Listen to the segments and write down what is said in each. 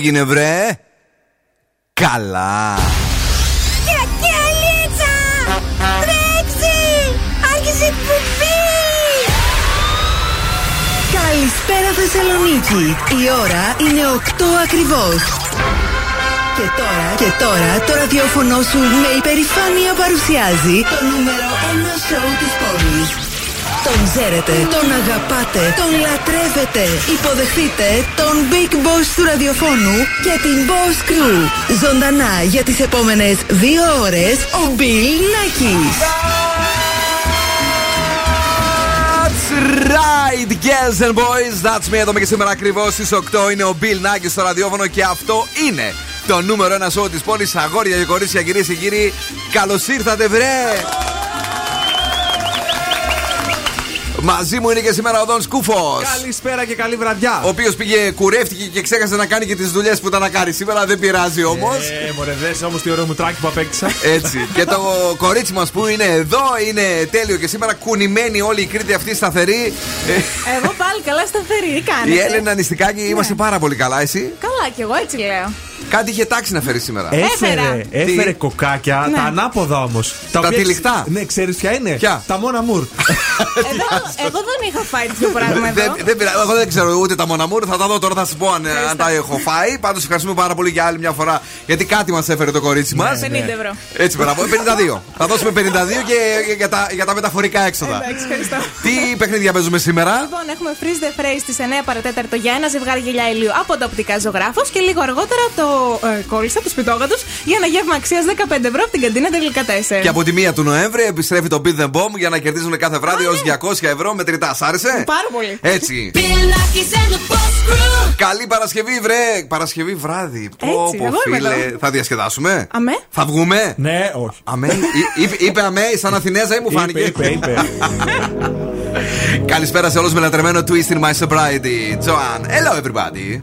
έγινε βρε; Καλά. Κακιαλίτσα Τρέξει! Άρχισε εκπομπή! Καλησπέρα Θεσσαλονίκη. Η ώρα είναι 8 ακριβώς και τώρα, και τώρα το ραδιόφωνο σου με υπερηφάνεια παρουσιάζει το νούμερο 1 σοου της πόλης. Τον ξέρετε, τον αγαπάτε, τον λατρεύετε. Υποδεχτείτε τον Big Boss του ραδιοφώνου και την Boss Crew. Ζωντανά για τις επόμενες δύο ώρες ο Bill Nackis. That's right, girls and boys. That's me. Εδώ και σήμερα ακριβώς στις 8 είναι ο Bill Nackis στο ραδιόφωνο και αυτό είναι το νούμερο ένα σοου της πόλης. Αγόρια και κορίτσια, κυρίες και κύριοι, καλώς ήρθατε, βρε! Μαζί μου είναι και σήμερα ο Δον Σκούφος. Καλησπέρα και καλή βραδιά. Ο οποίος πήγε, κουρεύτηκε και ξέχασε να κάνει και τις δουλειές που ήταν να κάνει σήμερα. Δεν πειράζει όμως. Ε, μωρέ, δες όμως τι ωραίο μου τράκι που απέκτησα. Έτσι. και το κορίτσι μας που είναι εδώ είναι τέλειο και σήμερα κουνημένη όλη η Κρήτη αυτή σταθερή. Εγώ πάλι καλά σταθερή. Τι κάνετε; Η Έλενα Νηστικάκη είμαστε πάρα πολύ καλά, εσύ; Καλά, κι εγώ έτσι λέω. Κάτι είχε τάξει να φέρει σήμερα. Έφερε, έφερε Τι; κοκάκια, Ναι. τα ανάποδα όμως. Τα τυλιχτά. Ναι, ξέρεις ποια είναι; Ποια; Τα μόνα μουρ. Εδώ, εγώ δεν είχα φάει τέτοιο πράγμα εδώ. Δεν, δεν πειράζει, εγώ δεν ξέρω ούτε τα μοναμούρ. Θα τα δω τώρα, θα σα πω αν, αν τα έχω φάει. Πάντως ευχαριστούμε πάρα πολύ για άλλη μια φορά γιατί κάτι μας έφερε το κορίτσι μας. 50 ευρώ. Έτσι, μπράβο, 52. θα δώσουμε 52 και για τα, για τα μεταφορικά έξοδα. Εντάξει, ευχαριστώ. Τι παιχνίδια παίζουμε σήμερα; Λοιπόν, έχουμε freeze the phrase στι 9 παρατέταρτο για ένα ζευγάρι γυαλιά ηλίου από τα οπτικά ζωγράφος και λίγο αργότερα το ε, κόλλησα, του σπιτόγατου, για ένα γεύμα αξίας 15 ευρώ από την καντίνα τελικά 4. Και από τη 1 του Νοέμβρη επιστρέφει το Beat the Bomb για να κερδίζουν κάθε βράδυ ως 200 ευρώ με τριτά. Σ' άρεσε; Πάρα πολύ. Έτσι. Bill Nackis and the Boss Crew Καλή Παρασκευή, βρε! Παρασκευή βράδυ. Πω, Έτσι, πω, εγώ είμαι φίλε. εδώ. Θα διασκεδάσουμε; Αμέ. Θα βγούμε; ναι, όχι. Αμέ. Εί- είπε, είπε αμέ, σαν Αθηνέζα ή μου φάνηκε; Είπε, είπε, είπε. Καλησπέρα σε όλους με λατρεμένο Twist in My Sobriety. Joanne, hello everybody.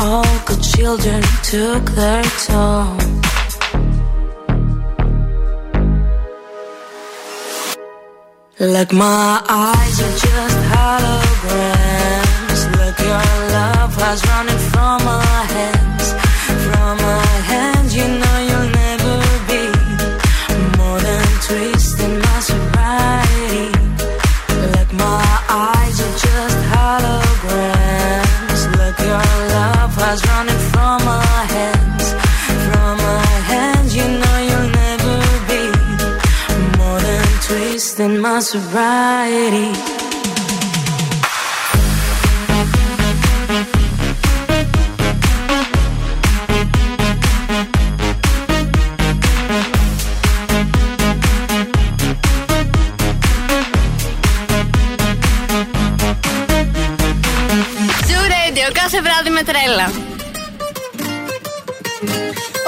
All good children took their toll. Like my eyes are just holograms. Look, your love has running from my hands, my sobriety. Κάθε βράδυ με τρέλα.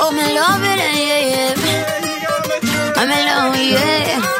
Oh, my love it, yeah, yeah. I'm alone, yeah.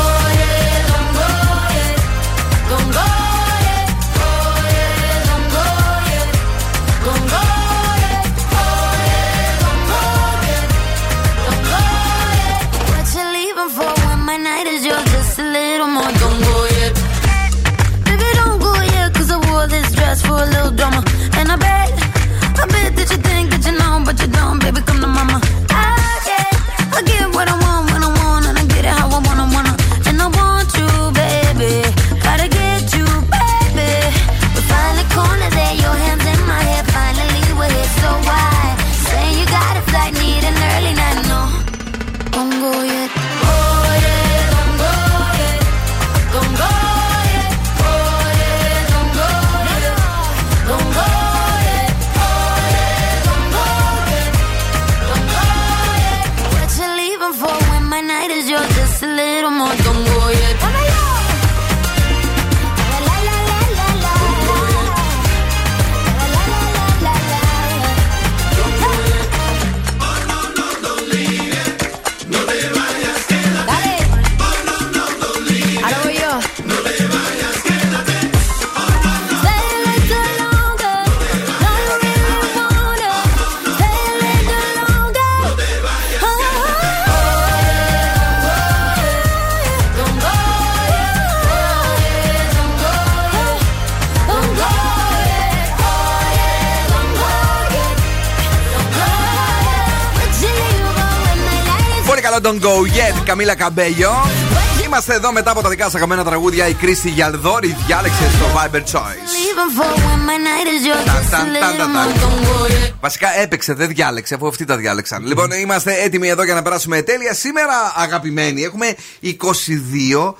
Don't Go Yet, Καμίλα Καμπέλιο. Είμαστε εδώ μετά από τα δικά σας αγαπημένα τραγούδια. Η Κρίστη Γιαλδόρη διάλεξε στο Viber Choice. leaving for when my night is yours. Ταν, Just a ταν, ταν, little ταν, more. ταν. Don't go yet. Βασικά έπαιξε, δεν διάλεξε, αφού αυτοί τα διάλεξαν. Λοιπόν, είμαστε έτοιμοι εδώ για να περάσουμε τέλεια. Σήμερα, αγαπημένοι, έχουμε 22.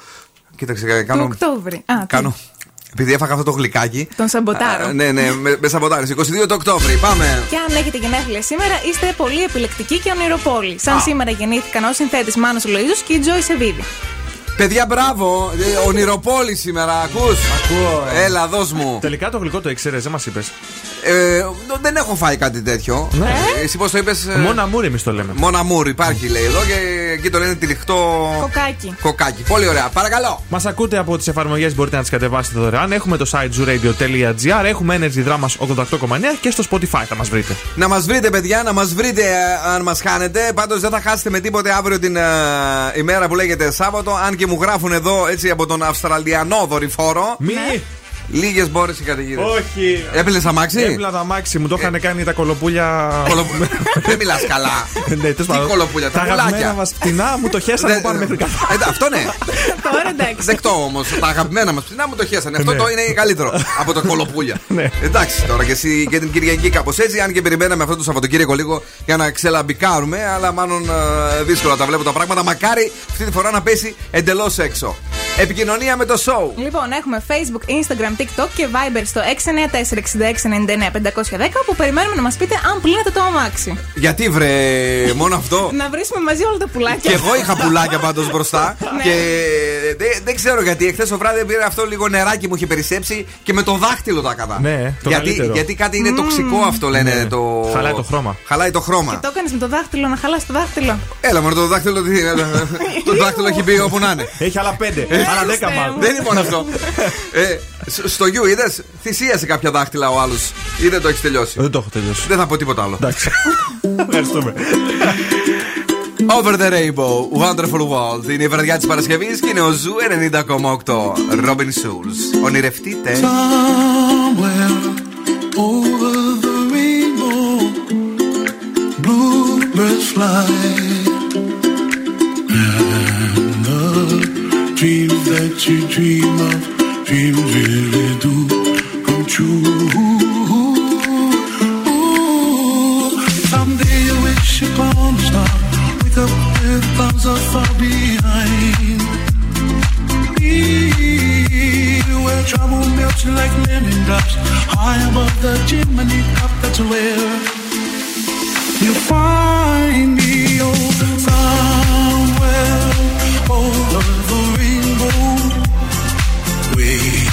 Κοίταξε, Του κάνω. Οκτώβρη. Α, τι. κάνω. Επειδή έφαγα αυτό το γλυκάκι. Τον σαμποτάρω. Α, ναι, ναι, με, με σαμποτάρεις. 22 το Οκτώβρη, πάμε. Και αν έχετε γενέθλια σήμερα, είστε πολύ επιλεκτικοί και ονειροπόλοι. Σαν Α. σήμερα γεννήθηκαν ω συνθέτης Μάνος Λοίζο και η Τζόι Σεβίδη. Παιδιά, μπράβο. Ε, Ονειροπόλη σήμερα, ακούς; Ακούω. Έλα, δώσ' μου. Τελικά το γλυκό το ήξερες, δεν μας είπες. Ε, δεν έχω φάει κάτι τέτοιο. Ναι. Ε, Εσύ πώς το είπες. Μόνο αμούρ εμείς το λέμε. Μόνα μουρ υπάρχει, λέει εδώ και εκεί το λένε τυλιχτό. Κοκάκι. Κοκάκι. Πολύ ωραία. Παρακαλώ. Μας ακούτε από τις εφαρμογές, μπορείτε να τις κατεβάσετε δωρεάν. Έχουμε το site zooradio.gr, έχουμε Energy Drama 88,9 και στο Spotify θα μας βρείτε. Να μας βρείτε, παιδιά, να μας βρείτε ε, αν μας χάνετε. Πάντως δεν θα χάσετε με τίποτε αύριο την ε, ημέρα που λέγεται Σάββατο. Αν και μου γράφουν εδώ έτσι από τον Αυστραλιανό δορυφόρο. Μη! Λίγες μπόρες οι καταιγίδες. Όχι! Έπλε αμάξι. Έπλα τα μάξι, μου το είχαν κάνει τα κολοπούλια. Κολοπου- Δεν μιλάς καλά. Ναι, τέλος Τι πάντων. κολοπούλια, τα Τα αγαπημένα πουλάκια. μας πτηνά μου το χέσανε από πάνω μέχρι κάτω. Ε, Αυτό ναι. Τώρα εντάξει. Δεκτό όμως. Τα αγαπημένα μας ψινά μου το χέσανε. Αυτό Ναι. το είναι καλύτερο από το κολοπούλια. Ναι. Εντάξει τώρα και, εσύ, και την Κυριακή κάπως έτσι. Αν και περιμέναμε αυτό το Σαββατοκύριακο λίγο για να ξελαμπικάρουμε. Αλλά μάλλον ε, δύσκολα τα βλέπω τα πράγματα. Μακάρι αυτή τη φορά να πέσει εντελώς έξω. Επικοινωνία με το show. Λοιπόν, έχουμε Facebook, Instagram, TikTok και Viber στο 694-6699-510 που περιμένουμε να μας πείτε αν πλύνετε το αμάξι. Γιατί βρε, μόνο αυτό. Να βρίσουμε μαζί όλα τα πουλάκια. Και εγώ είχα πουλάκια πάντως μπροστά. Ναι. και δεν, δεν ξέρω γιατί. Εχθές το βράδυ πήρα αυτό λίγο νεράκι μου είχε περισσέψει και με το δάχτυλο τα έκανα. Ναι, το γιατί, καλύτερο. γιατί κάτι είναι τοξικό αυτό λένε. Ναι. Το... Χαλάει το χρώμα. Χαλάει το χρώμα. Το έκανες με το δάχτυλο να χαλάσει το δάχτυλο. Έλα μόνο το δάχτυλο. τι είναι, το δάχτυλο έχει μπει όπου να είναι. Έχει άλλα πέντε, άλλα δέκα Χριστέ μάλλον. μου. Δεν είναι μόνο αυτό. ε, σ- στο γιου είδες, θυσίασε κάποια δάχτυλα ο άλλος. Ή δεν το έχεις τελειώσει; Δεν το έχω τελειώσει. Δεν θα πω τίποτα άλλο. Εντάξει. Ευχαριστούμε. Over the Rainbow, Wonderful World. Είναι η βραδιά της Παρασκευής και είναι ο Zoo 90,8. Robin Schulz. Ονειρευτείτε. Somewhere over the rainbow, bluebirds fly, and the dreams that you dream of Puis me. Someday I wish. Wake up with far behind. Be where trouble melts like lemon drops. High above the chimney top, that's where you find me. Oh, somewhere over.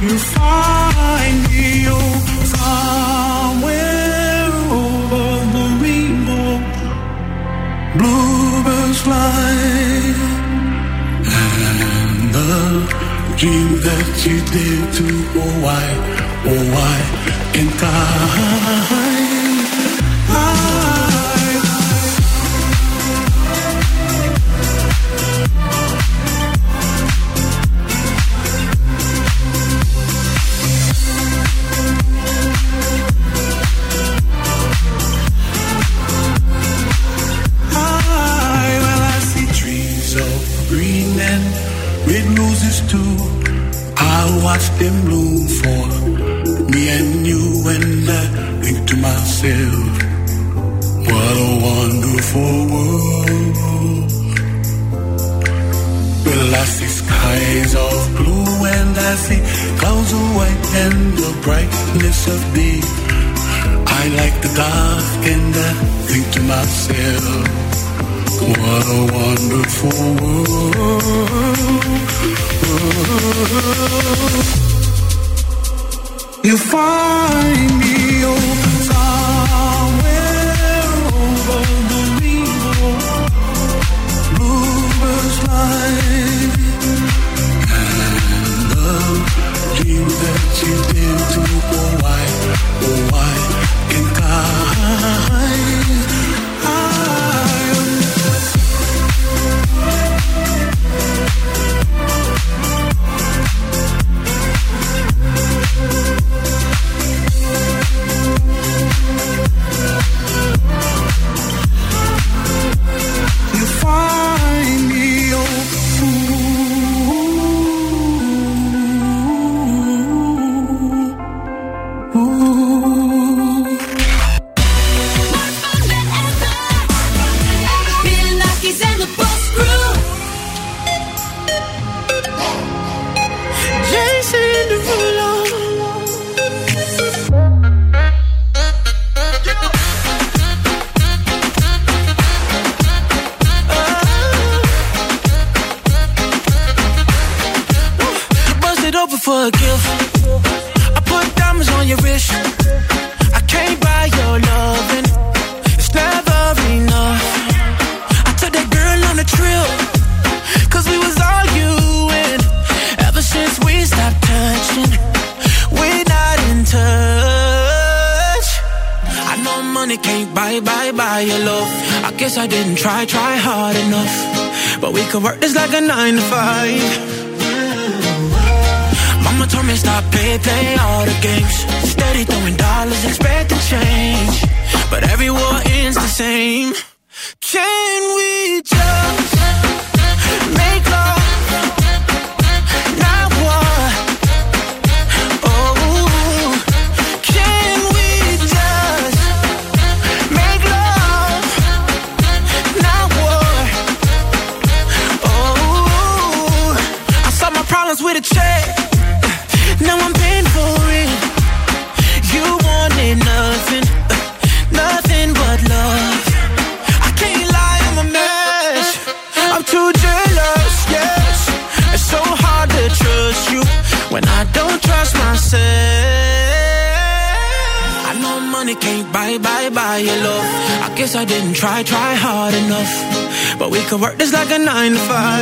You find me oh, somewhere over the rainbow. Bluebirds fly, and the that you oh why, oh why, in. nine to five.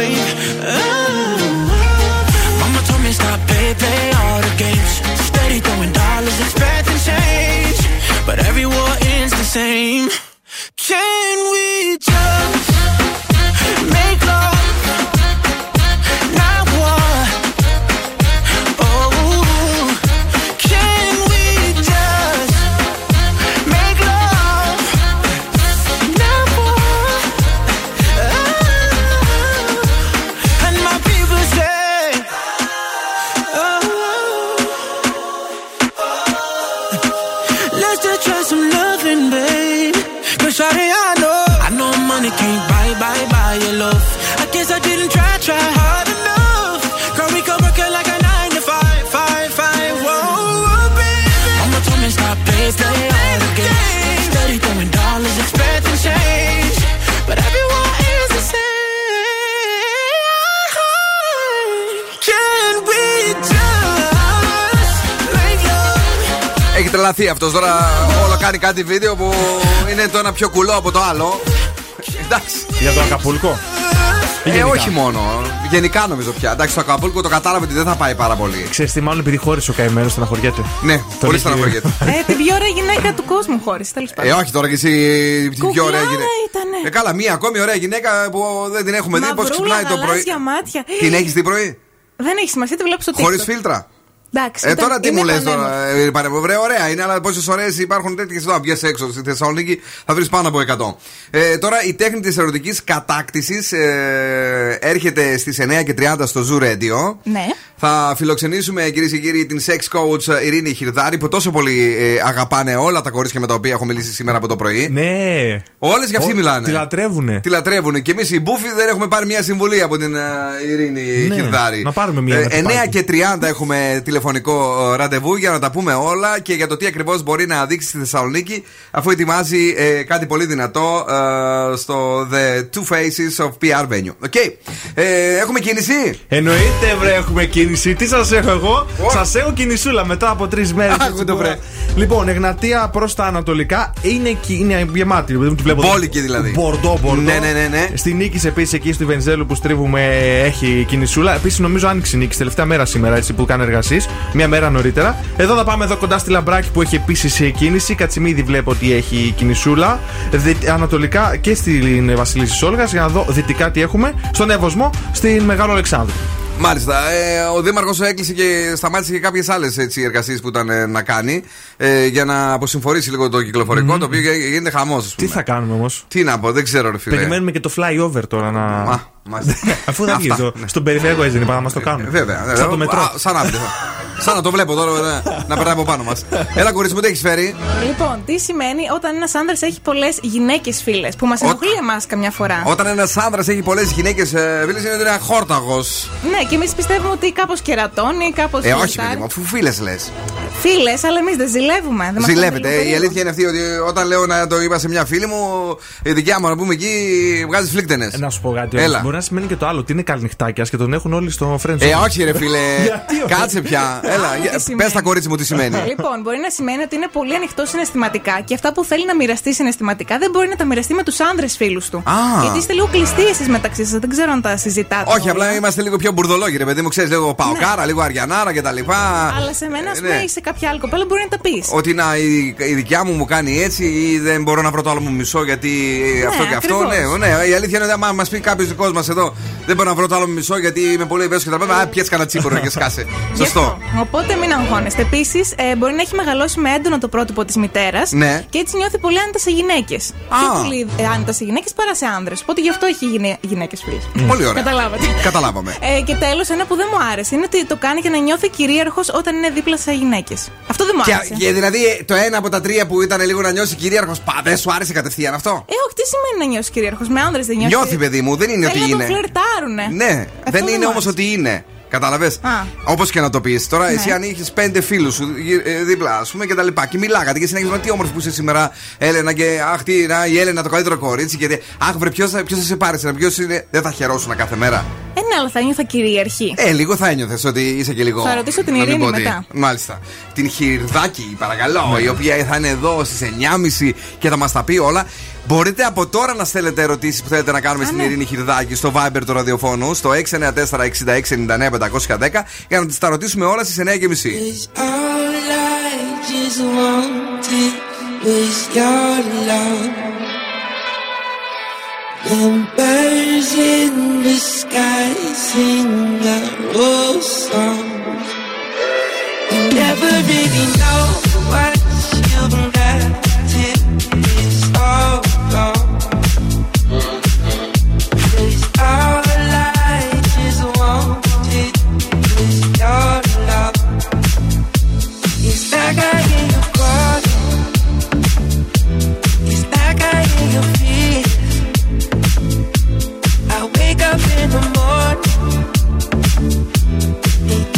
Κάτι βίντεο που είναι το ένα πιο κουλό από το άλλο. Εντάξει. Για το Ακαπούλκο. Ή Ε, γενικά; όχι μόνο. Γενικά νομίζω πια. Εντάξει, το Ακαπούλκο το κατάλαβε ότι δεν θα πάει πάρα πολύ. Ξέρεις τι, μάλλον επειδή χώρισε ο καημένο στεναχωριέται. Ναι, πολύ έχει- στεναχωριέται. Ε, την πιο ωραία γυναίκα του κόσμου χώρισε, τέλος Ε, πάντων. όχι τώρα και εσύ την πιο ωραία Κουκλάρα γυναίκα. ήτανε. Ε, καλά, μία ακόμη ωραία γυναίκα που δεν την έχουμε δει. Πώς Μαυρούλα, ξυπνάει το πρωί. γαλάζια μάτια. Την έχεις δει πρωί, Δεν έχει σημασία, τη βλέπω στο TikTok. χωρί φίλτρα; Εντάξει, Ε, ήταν- τώρα τι είναι μου λες πανέμορφη. τώρα, ε, παρε- Βρε, ωραία είναι, αλλά πόσες ώρε υπάρχουν τέτοιες εδώ. Αν βγει έξω στη Θεσσαλονίκη, θα βρεις πάνω από 100. Ε, τώρα η τέχνη της ερωτικής κατάκτησης ε, έρχεται στις 9 και 30 στο Zoo Radio. Ναι. Θα φιλοξενήσουμε κυρίες και κύριοι την sex coach ε, Ειρήνη Χιρδάρη που τόσο πολύ ε, αγαπάνε όλα τα κορίτσια με τα οποία έχω μιλήσει σήμερα από το πρωί. Ναι. Όλες για αυτή Ω, μιλάνε. Τη λατρεύουνε. Τη λατρεύουν. Και εμείς οι μπούφοι δεν έχουμε πάρει μια συμβουλή από την ε, Ειρήνη Ναι, Χιρδάρη. να πάρουμε μια Ε, να την 9 πάρει. και 30 έχουμε τηλεφωνικό ε, ραντεβού για να τα πούμε όλα και για το τι ακριβώς μπορεί να δείξει στη Θεσσαλονίκη αφού ετοιμάζει ε, κάτι πολύ δυνατό ε, στο The Two Faces of PR Venue. Okay. Ε, έχουμε κίνηση; Εννοείται, βρε, έχουμε κίνηση. Τι σας έχω εγώ, Ω. σας έχω κινησούλα μετά από τρεις μέρες. Άκου το, βρε. Λοιπόν, Εγνατία προς τα ανατολικά είναι, εκεί- είναι γεμάτη. Δεν τη βλέπω. Μπόλικη δηλαδή. Μπορντό, μπορντό. Ναι, ναι, ναι, ναι. Στη νίκης επίσης εκεί στη Βενζέλου που στρίβουμε έχει κινησούλα. Επίσης νομίζω άνοιξε η νίκης τελευταία μέρα σήμερα έτσι που κάνει εργασίες. Μία μέρα νωρίτερα. Εδώ θα πάμε εδώ κοντά στη Λαμπράκη που έχει επίσης κίνηση. Κατσιμίδη βλέπω ότι έχει κινησούλα. Δι- ανατολικά και στην Βασιλίση Σόλγας για να δω δυτικά τι έχουμε. Στον Εύωσμο, στην Μεγάλο Αλεξάνδρου. Μάλιστα. Ε, ο Δήμαρχος έκλεισε και σταμάτησε και κάποιες άλλες εργασίες που ήταν ε, να κάνει ε, για να αποσυμφορήσει λίγο το κυκλοφορικό, το οποίο γέ- γίνεται χαμός. Τι θα κάνουμε όμως; Τι να πω, δεν ξέρω, ρε φίλε. Περιμένουμε και το flyover τώρα να. Α, μάλιστα. Αφού δεν βγεις. Αυτά, το- ναι. Στον περιφερειακό έτσι δεν είπα να μας το κάνουν. Ε, Βέβαια. Σαν το μετρό. Α, σαν άπειρο. Σαν να το βλέπω τώρα να, να περνάει από πάνω μας. Έλα, κορίτσι μου, τι έχεις φέρει; Λοιπόν, τι σημαίνει όταν ένας άντρα έχει πολλές γυναίκες φίλες που μας ενοχλεί εμάς καμιά φορά; Όταν ένας άντρα έχει πολλές γυναίκες φίλες, είναι ότι είναι ένα χόρταγο. Ναι, και εμείς πιστεύουμε ότι κάπως κερατώνει, κάπως. Ε, όχι, παιδί μου, αφού φίλες λες. Φίλες, αλλά εμείς δεν ζηλεύουμε. Δεν μας Ζηλεύεται. κάνουμε λίγο Η αλήθεια είναι αυτή ότι όταν λέω να το είπα σε μια φίλη μου, η δικιά μου να πούμε εκεί βγάζει φλίκτενες. Ε, Να σου πω κάτι. Έλα. όμως. Μπορεί να σημαίνει και το άλλο. ότι είναι καλνυχτάκια και τον έχουν όλοι στο friend Ε, zone. όχι, ρε φίλε. Γιατί όχι; Κάτσε πια. Έλα, τι σημαίνει. πες τα κορίτσι μου τι σημαίνει. Λοιπόν, μπορεί να σημαίνει ότι είναι πολύ ανοιχτό συναισθηματικά και αυτά που θέλει να μοιραστεί συναισθηματικά δεν μπορεί να τα μοιραστεί με τους άνδρες φίλους του. Α. Γιατί είστε λίγο κλειστοί εσείς μεταξύ σας, δεν ξέρω αν τα συζητάτε. Όχι, όλα. απλά είμαστε λίγο πιο μπουρδολόγοι, ρε παιδί μου. Ξέρεις λίγο παοκάρα, λίγο αριανάρα κτλ. Αλλά σε μένα, ας Ε, πούμε, ναι. ή σε κάποια άλλη κοπέλα μπορεί να τα πεις. Ότι να, η, η δικιά μου μου κάνει έτσι ή δεν μπορώ να βρω το άλλο μου μισό γιατί αυτό και αυτό. ακριβώς. Ναι, ναι, η αλήθεια είναι ότι άμα μας πει κάποιος δικός μας εδώ δεν μπορώ να βρω το άλλο μου μισό γιατί είμαι πολύ ευαίσθητος και τα Α, πιέτσε κανένα τσίπουρο και σκάσε. Σωστό. Οπότε μην αγχώνεστε. Επίσης, ε, μπορεί να έχει μεγαλώσει με έντονο το πρότυπο της μητέρας Ναι. και έτσι νιώθει πολύ άνετα σε γυναίκες. Α. Πιο πολύ ε, άνετα σε γυναίκες παρά σε άνδρες. Οπότε γι' αυτό έχει γυναίκες φίλε. Πολύ ωραία. Καταλάβατε. Καταλάβαμε. Ε, και τέλος, ένα που δεν μου άρεσε είναι ότι το κάνει για να νιώθει κυρίαρχος όταν είναι δίπλα σε γυναίκες. Αυτό δεν μου Και, άρεσε. και δηλαδή το ένα από τα τρία που ήταν λίγο να νιώσει κυρίαρχος, πα, δεν σου άρεσε κατευθείαν αυτό; Ε, όχι, τι σημαίνει να νιώσει κυρίαρχος; Με άνδρες δεν νιώθει; Νιώθει, παιδί μου, δεν είναι Θέλει ότι να είναι. τον φλερτάρουνε. Ναι, Αυτό δεν μου είναι όμως άρεσε. ότι είναι. Κατάλαβες; Α. Όπως και να το πεις. Τώρα, εσύ Ναι. αν είχε πέντε φίλους σου γυ- ε, δίπλα, ας πούμε και τα λοιπά, και μιλάγατε και συνέχιζαν τι όμορφη που είσαι σήμερα, Έλενα, και αχ, τι, να, η Έλενα το καλύτερο κορίτσι. Και αχ, βρε, ποιος θα, ποιος θα σε πάρει, ποιος είναι. Δεν θα χαιρόσουν κάθε μέρα. Ε, ναι, αλλά θα νιώθα κυρίαρχη. Ε, λίγο θα ένιωθες ότι είσαι και λίγο. Θα ρωτήσω την να μην Ειρήνη πω τι. μετά. Μάλιστα. Την Χιρδάκη, παρακαλώ, Ναι. η οποία θα είναι εδώ στις 9.30 και θα μας τα πει όλα. Μπορείτε από τώρα να στέλνετε ερωτήσεις που θέλετε να κάνουμε Α, στην ναι. Ειρήνη Χιρδάκη στο Viber του ραδιοφώνου στο 694-6699-510 για να τις τα ρωτήσουμε όλα στις 9.30. And in the sky sing old. You never really know what.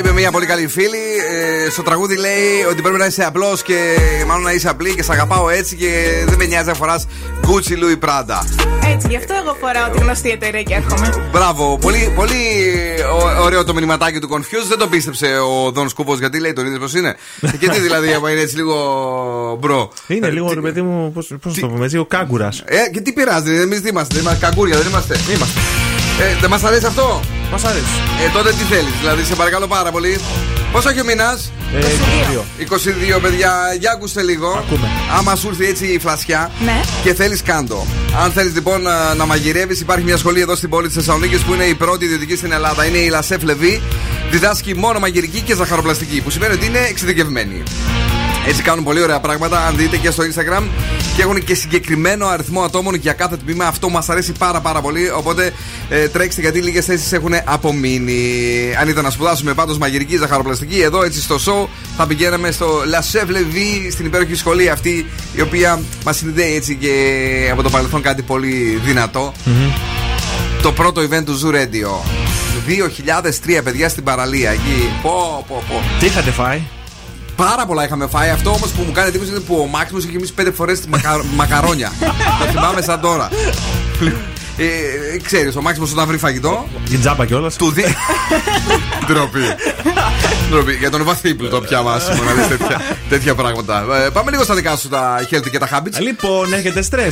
είπε μια πολύ καλή φίλη, ε, στο τραγούδι λέει ότι πρέπει να είσαι απλός και μάλλον να είσαι απλή και σε αγαπάω έτσι και δεν με νοιάζει να φοράς Gucci Louis Prada. Έτσι, γι' αυτό εγώ φοράω τη γνωστή εταιρεία και έρχομαι. Μπράβο, πολύ, πολύ ω- ωραίο το μηνυματάκι του Confused. Δεν το πίστεψε ο Δον Σκούπος γιατί λέει τον είδες πώς είναι; και τι δηλαδή, άμα είναι έτσι λίγο bro. Είναι λίγο ρε παιδί μου, πώς το πούμε, έτσι, ο κάγκουρας. Ε, και τι πειράζει, εμείς τι είμαστε, δεν είμαστε καγκούρια, δεν είμαστε. Είμαστε. Ε, δεν μας αρέσει αυτό; Μα αρέσει. Ε, τότε τι θέλεις, δηλαδή, σε παρακαλώ πάρα πολύ. Πόσο έχει ο μήνας, Ε, 22. 22 παιδιά, για ακούστε λίγο. Ακούμε. Άμα σου έρθει έτσι η φλασιά Ναι. και θέλεις κάντο. Αν θέλεις λοιπόν να, να μαγειρεύεις, υπάρχει μια σχολή εδώ στην πόλη της Θεσσαλονίκης που είναι η πρώτη ιδιωτική στην Ελλάδα. Είναι η Λασέφ Λεβί. Διδάσκει μόνο μαγειρική και ζαχαροπλαστική, που σημαίνει ότι είναι εξειδικευμένη. Έτσι κάνουν πολύ ωραία πράγματα. Αν δείτε και στο Instagram και έχουν και συγκεκριμένο αριθμό ατόμων για κάθε τμήμα. Αυτό μας αρέσει πάρα πάρα πολύ. Οπότε ε, τρέξτε γιατί λίγες θέσεις έχουν απομείνει. Αν ήταν να σπουδάσουμε πάντως μαγειρική, ζαχαροπλαστική, εδώ έτσι στο show θα πηγαίναμε στο La Chef Levi στην υπέροχη σχολή αυτή η οποία μας συνδέει έτσι και από το παρελθόν κάτι πολύ δυνατό. Το πρώτο event του Zoo Radio. 2003 παιδιά στην παραλία εκεί. Πω, πω, πω. Τι είχατε φάει; Πάρα πολλά είχαμε φάει. Αυτό όμως που μου κάνει εντύπωση είναι που ο Μάξιμος είχε γεμίσει πέντε φορές μακα... μακαρόνια. Το θυμάμαι σαν τώρα. Ε, ε, ξέρεις, ο Μάξιμος όταν βρει φαγητό. Την τζάμπα κιόλας. Του δει. Ντροπή. Ντροπή. Για τον βαθύπλουτο πια Μάξιμο να λες τέτοια, τέτοια πράγματα. Ε, πάμε λίγο στα δικά σου τα healthy και τα habits. Λοιπόν, έχετε στρε.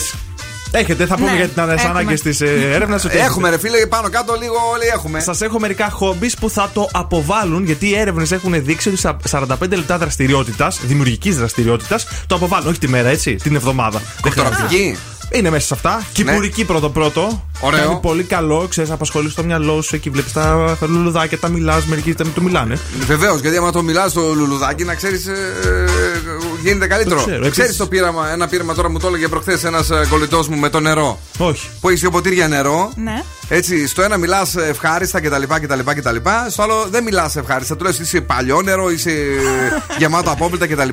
Έχετε, θα πούμε Ναι, για τι έχουμε. ανάγκες της έρευνας. Έχουμε ρε φίλε, πάνω κάτω λίγο όλοι έχουμε. Σας έχω μερικά χόμπις που θα το αποβάλουν γιατί οι έρευνες έχουν δείξει ότι στα 45 λεπτά δραστηριότητας, δημιουργικής δραστηριότητας, το αποβάλουν. Όχι τη μέρα, έτσι, την εβδομάδα. Δεν χρειάζεται. Κοκτοραπτική. Είναι μέσα σε αυτά. Κυπουρική πρώτο-πρώτο. Ωραίο. Κάνει πολύ καλό, ξέρεις, απασχολείς το μυαλό σου εκεί. Βλέπεις τα λουλουδάκια, τα μιλάς, μερικοί δεν το μιλάνε. Βεβαίως, γιατί άμα το μιλάς στο λουλουδάκι, να ξέρεις, γίνεται καλύτερο. Το ξέρω, Ξέρεις επίσης- το πείραμα, ένα πείραμα τώρα μου το έλεγε προχθές ένας κολλητός μου με το νερό. Όχι. Που έχει δύο ποτήρια νερό. Ναι. Έτσι, στο ένα μιλάς ευχάριστα κτλ, κτλ, κτλ. Στο άλλο δεν μιλάς ευχάριστα. Του λες είσαι παλιό νερό, είσαι γεμάτο απόβλητα κτλ.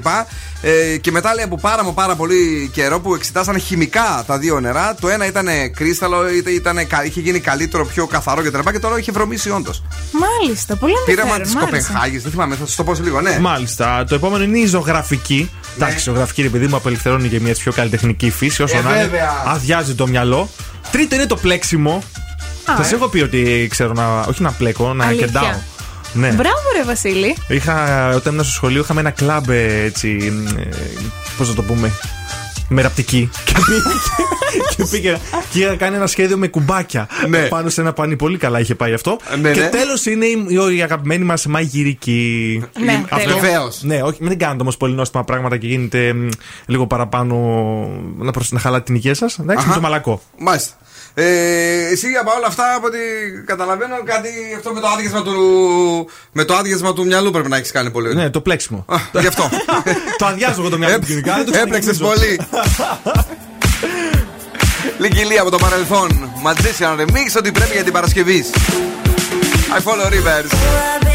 Ε, και μετά λέει από πάρα μα πάρα πολύ καιρό που εξετάσανε χημικά τα δύο νερά. Το ένα ήταν κρίσταλο, είτε ήταν, κα- είχε γίνει καλύτερο, πιο καθαρό κτλ. Και το άλλο είχε βρωμίσει όντως. Μάλιστα, πολύ Πείραμα ενδιαφέρον. της μ' άρεσε. Κοπενχάγης, δεν θυμάμαι, θα σα το πω σε λίγο, ναι. Μάλιστα. Το επόμενο είναι η ζωγραφική. Εντάξει, η ζωγραφική ρε παιδί μου απελευθερώνει και μια έτσι πιο καλλιτεχνική φύση. Όσο Ε, να είναι. βέβαια. Αδειάζει το μυαλό. Τρίτο είναι το πλέξιμο. Α, Σα έχω πει ότι ξέρω να. Όχι να πλέκω, να Αλήθεια. κεντάω. Ναι. Μπράβο, ρε Βασίλη. Είχα, όταν ήμουν στο σχολείο, είχαμε ένα κλαμπ ε, έτσι. Πώς να το πούμε. Μεραπτική. Και πήγα- και πήγα και είχα κάνει ένα σχέδιο με κουμπάκια Ναι. πάνω σε ένα πανί. Πολύ καλά είχε πάει αυτό. Ναι, και ναι. τέλος είναι η, η αγαπημένη μας μαγειρική. Ναι, τέλεια. Βεβαίως. Ναι, όχι, μην κάνετε όμως πολύ νόστιμα πράγματα και γίνετε μ, λίγο παραπάνω να, προσ... να χαλάτε την υγεία σας. Εντάξει, Αχα. με το μαλακό. Μάλιστα. Ε, εσύ από όλα αυτά, από ό,τι καταλαβαίνω, κάτι αυτό με το άδειασμα του, με το άδειασμα του μυαλού πρέπει να έχεις κάνει πολύ. Ναι, το πλέξιμο. Α, γι' αυτό. το αδειάζω εγώ το μυαλό μου γενικά. δεν το Έπλεξες ξεκινήσω. πολύ. Λίγη από το παρελθόν. Magician Remix ότι πρέπει για την Παρασκευή. I follow rivers.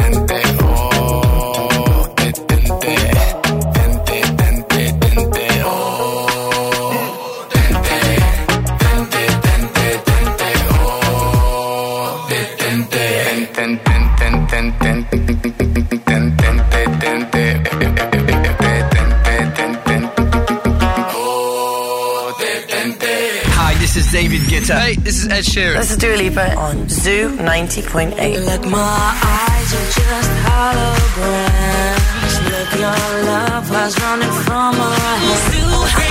David Guetta. Hey, this is Ed Sheeran. This is Dua Lipa on Zoo 90.8. Look, my eyes are just holograms. Look, your love was running from.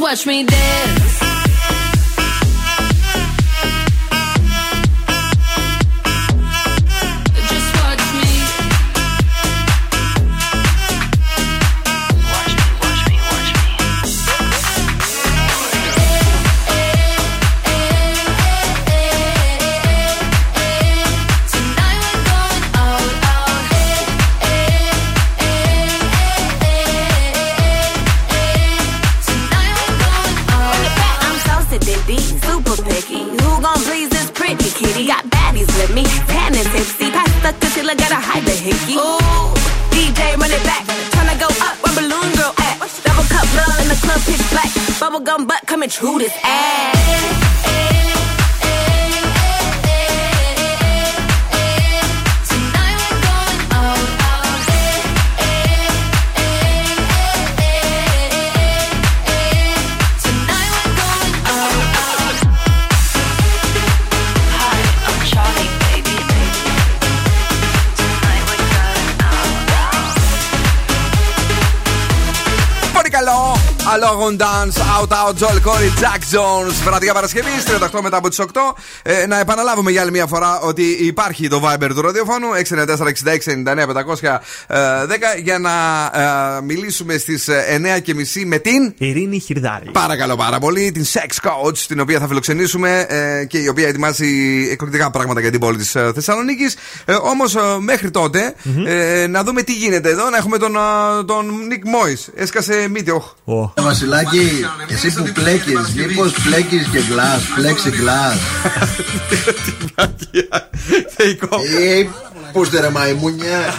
watch me dance. Out out, Joel Corey, Jack Jones. Βραδιά Παρασκευή, 38 μετά από τις 8. Ε, να επαναλάβουμε για άλλη μια φορά ότι υπάρχει το Viber του ραδιοφώνου 694-6699-510 για να ε, μιλήσουμε στις 9.30 με την. Ειρήνη Χιρδάρη. Παρακαλώ πάρα πολύ, την Sex Coach, την οποία θα φιλοξενήσουμε ε, και η οποία ετοιμάζει εκπληκτικά πράγματα για την πόλη της ε, Θεσσαλονίκης. Ε, Όμως μέχρι τότε, ε, να δούμε τι γίνεται εδώ. Να έχουμε τον, ε, τον Nick Mois. Έσκασε μύτη, όχ. Ε, Βασιλάκη, εσύ που πλέκεις, μήπως πλέκεις και γκλάς, πλέξι γκλάς. Τι μαγιά, θεϊκό. Ε, ε, Πούστε ρε μαϊμούνια.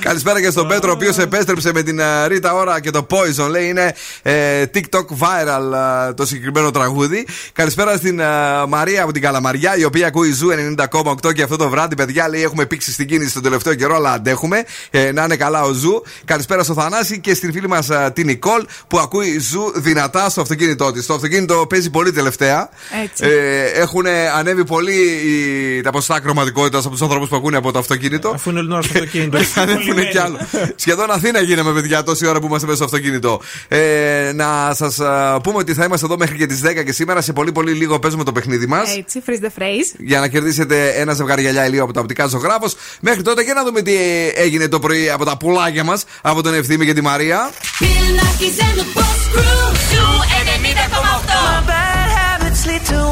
Καλησπέρα και στον Πέτρο, ο οποίος επέστρεψε με την ε, Ρίτα Ωρα και το Poison. Λέει είναι ε, TikTok viral ε, το συγκεκριμένο τραγούδι. Καλησπέρα στην ε, Μαρία από την Καλαμαριά, η οποία ακούει Ζου 90,8 και αυτό το βράδυ, παιδιά, λέει έχουμε πήξει στην κίνηση τον τελευταίο καιρό, αλλά αντέχουμε. Ε, να είναι καλά ο Zoo. Καλησπέρα στο Θανάση και στην φίλη μας την Νικόλ που ακούει Zoo δυνατά στο αυτοκίνητό της. Το αυτοκίνητο παίζει πολύ τελευταία. Έτσι. Ε, έχουν ανέβει πολύ οι, τα ποσοστά ακροαματικότητα από τους ανθρώπους που ακούνε από το αυτοκίνητο. Αφού είναι όλη την ώρα στο αυτοκίνητο. Και θα ανέβουν κι άλλο. Σχεδόν Αθήνα γίναμε, παιδιά, τόση ώρα που είμαστε μέσα στο αυτοκίνητο. Ε, να σας πούμε ότι θα είμαστε εδώ μέχρι και τις 10 και σήμερα. Σε πολύ πολύ λίγο παίζουμε το παιχνίδι μας. Έτσι, freeze the phrase. Για να κερδίσετε ένα ζευγάρι γυαλιά ηλίου από τα οπτικά ζωγράφος. Μέχρι τότε για να δούμε τι έγινε το πρωί από τα πουλάκια μας, από τον Ευθύμη και τη Μαρία. Bill Nakis and the Boss Crew. Zoo 90,8. My bad habits lead to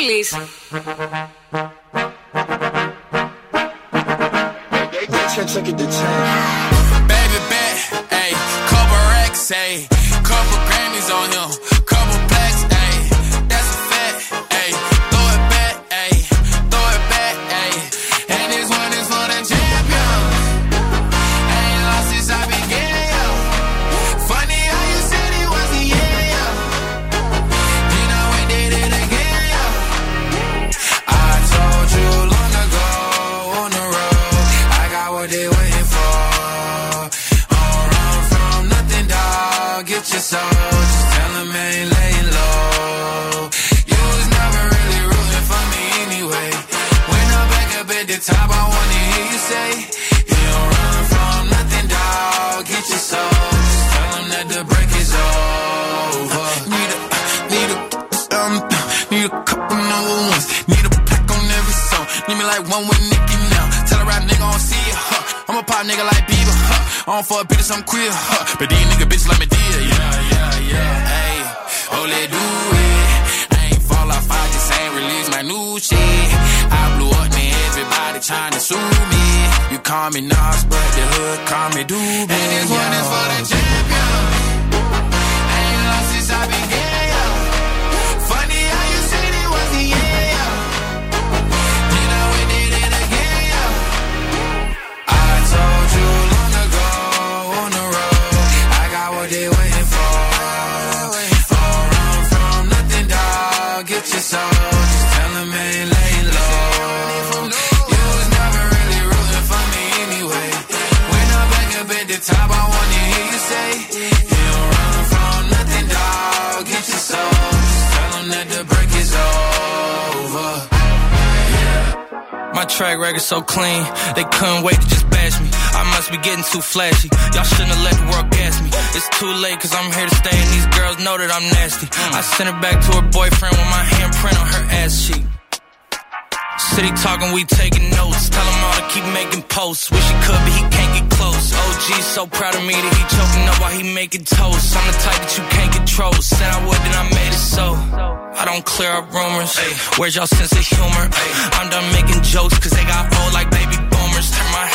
Εκπομπή like one with Nicki now. Tell a rap nigga I don't see it, huh? I'm a pop nigga like Bieber, huh? I don't fuck bitches, I'm queer, huh? But these nigga bitches like me dear, yeah, yeah, yeah. Hey, oh, let do it. I ain't fall off, I just ain't release my new shit. I blew up, man, everybody trying to sue me. You call me Nas, but the hood call me Doobie. And this one is for the champion. I Ain't lost since I began, track record so clean, they couldn't wait to just bash me. I must be getting too flashy. Y'all shouldn't have let the world gas me. It's too late, cause I'm here to stay, and these girls know that I'm nasty. Mm. I sent her back to her boyfriend with my handprint on her ass cheek. City talking, we taking notes. Tell him all to keep making posts. Wish he could, but he can't get close. OG so proud of me that he choking up while he making toast. I'm the type that you can't control. Said I would, then I made it so. I don't clear up rumors. Where's y'all sense of humor? I'm done making jokes, cause they got old like baby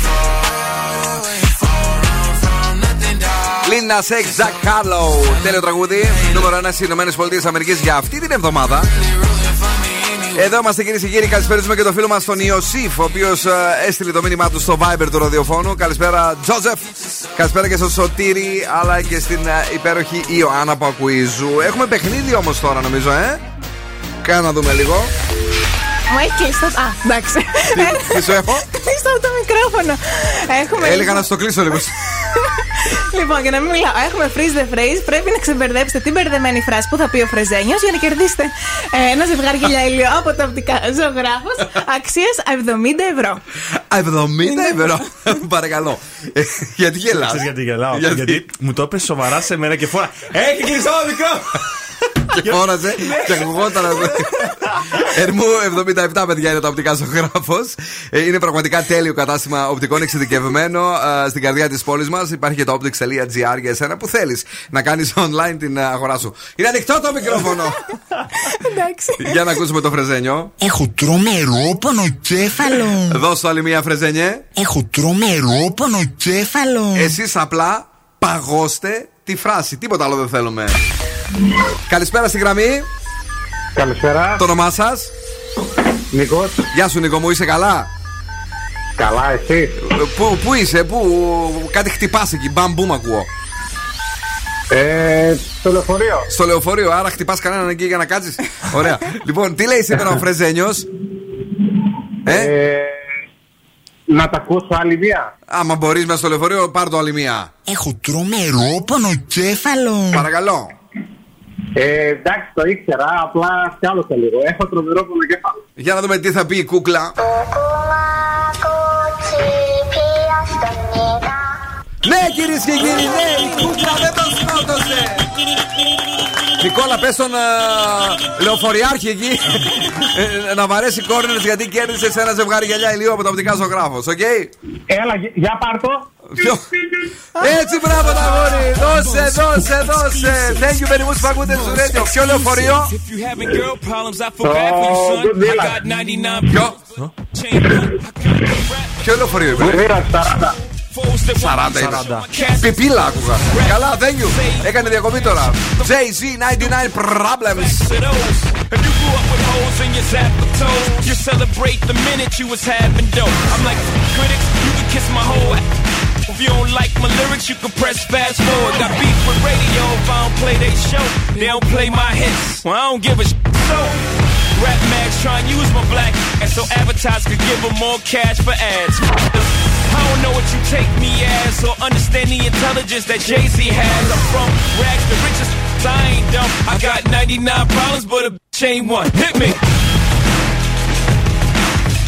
for. Λίνα Σεξ, Jack Harlow. Τέλειο τραγούδι. Νούμερο 1 στις ΗΠΑ για αυτή την εβδομάδα. Εδώ είμαστε κυρίες και κύριοι. Καλησπέριζουμε και το φίλο μας τον Ιωσήφ, ο οποίος έστειλε το μήνυμά του στο Viber του ραδιοφώνου. Καλησπέρα, Τζόζεφ. Καλησπέρα και στο Σωτήρι, αλλά και στην ε, υπέροχη Ιωάννα που ακούει Zoo. Έχουμε παιχνίδι όμως τώρα, νομίζω, ε. Κάνα να δούμε λίγο. Μου έχει κλειστό. Α, εντάξει. τι σου έχω; Κλειστό το μικρόφωνο. Έχουμε. Έλεγα να στο κλείσω λίγο. Λοιπόν, για να μην μιλάω, έχουμε freeze the phrase. Πρέπει να ξεμπερδέψετε την μπερδεμένη φράση που θα πει ο Φρεζένιος για να κερδίσετε ε, ένα ζευγάρι γυαλιά ηλίου από το οπτικά ζωγράφο αξία 70 ευρώ. 70 ευρώ. Παρακαλώ. Ε, Γιατί γελάς; Ξέρεις γιατί γελάω. Γιατί; Γιατί μου το έπεσε σοβαρά σε μένα και φορά. Έχει κλειστό το μικρό! Και φώναζε και ακουγόταν. Ερμού 77 παιδιά είναι το οπτικά ζωγράφος. Είναι πραγματικά τέλειο κατάστημα οπτικών εξειδικευμένο ε, στην καρδιά της πόλης μας. Υπάρχει και το optics.gr για εσένα που θέλεις να κάνεις online την ε, αγορά σου. Είναι ανοιχτό το μικρόφωνο. Εντάξει. Για να ακούσουμε το φρεζένιο. Έχω τρομερό πονοκέφαλο. Δώσ' το άλλη μία φρεζένιε. Έχω τρομερό πονοκέφαλο. Εσείς απλά παγώστε τη φράση. Τίποτα άλλο δεν θέλουμε. Καλησπέρα στη γραμμή. Καλησπέρα. Το όνομά σας; Νίκος. Γεια σου Νίκο μου, είσαι καλά; Καλά, εσύ. Πού, πού είσαι, πού. Κάτι χτυπάς εκεί, μπαμ μπούμ ακούω. Ε, στο λεωφορείο. Στο λεωφορείο, άρα χτυπάς κανέναν εκεί για να κάτσεις; Ωραία. λοιπόν, τι λέει σήμερα ο Φρεζένιος; Ε; να τα ακούσω άλλη μία. Άμα μπορείς μέσα στο λεωφορείο, πάρ το άλλη μία. Έχω τρομερό πονοκέφαλο. Παρακαλώ. Ε, εντάξει, το ήξερα, απλά φτιάλωσα λίγο. Έχω τρομερό πονοκέφαλο. Για να δούμε τι θα πει η κούκλα. Ναι, κυρίες και κύριοι, ναι, η κούκλα δεν τον σκότωσε. Νικόλα, πες στον α, λεωφοριάρχη εκεί ε, να βαρέσει κόρνες γιατί κέρδισε ένα ζευγάρι γυαλιά ηλίου από το οπτικά ζωγράφος, οκ; Έλα, γε- για πάρτο. Ποιο? Έτσι, μπράβο, τ' αγόρι! Δώσε, δώσε, δώσε! Thank you very much που ακούτε στο radio. Ποιο λεωφορείο? If you having girl problems, I feel bad for you, son. I got 99 Ποιο? Ποιο λεωφορείο είπε? 40 ήταν. Πιπίλα άκουγα. Καλά, thank you. Έκανε διακοπή τώρα. JZ99 Problems. If you grew up with holes in your zapper toes, you celebrate the minute you was having dope. I'm like critics, you can kiss my whole ass. If you don't like my lyrics, you can press fast forward. Got beef with radio if I don't play they show. They don't play my hits. Well, I don't give a sh- so. Rap mags try and use my black and so advertisers could give them more cash for ads. I don't know what you take me as or understand the intelligence that Jay-Z has. I'm from rags to riches. I ain't dumb. I got 99 problems, but a bitch ain't one. Hit me.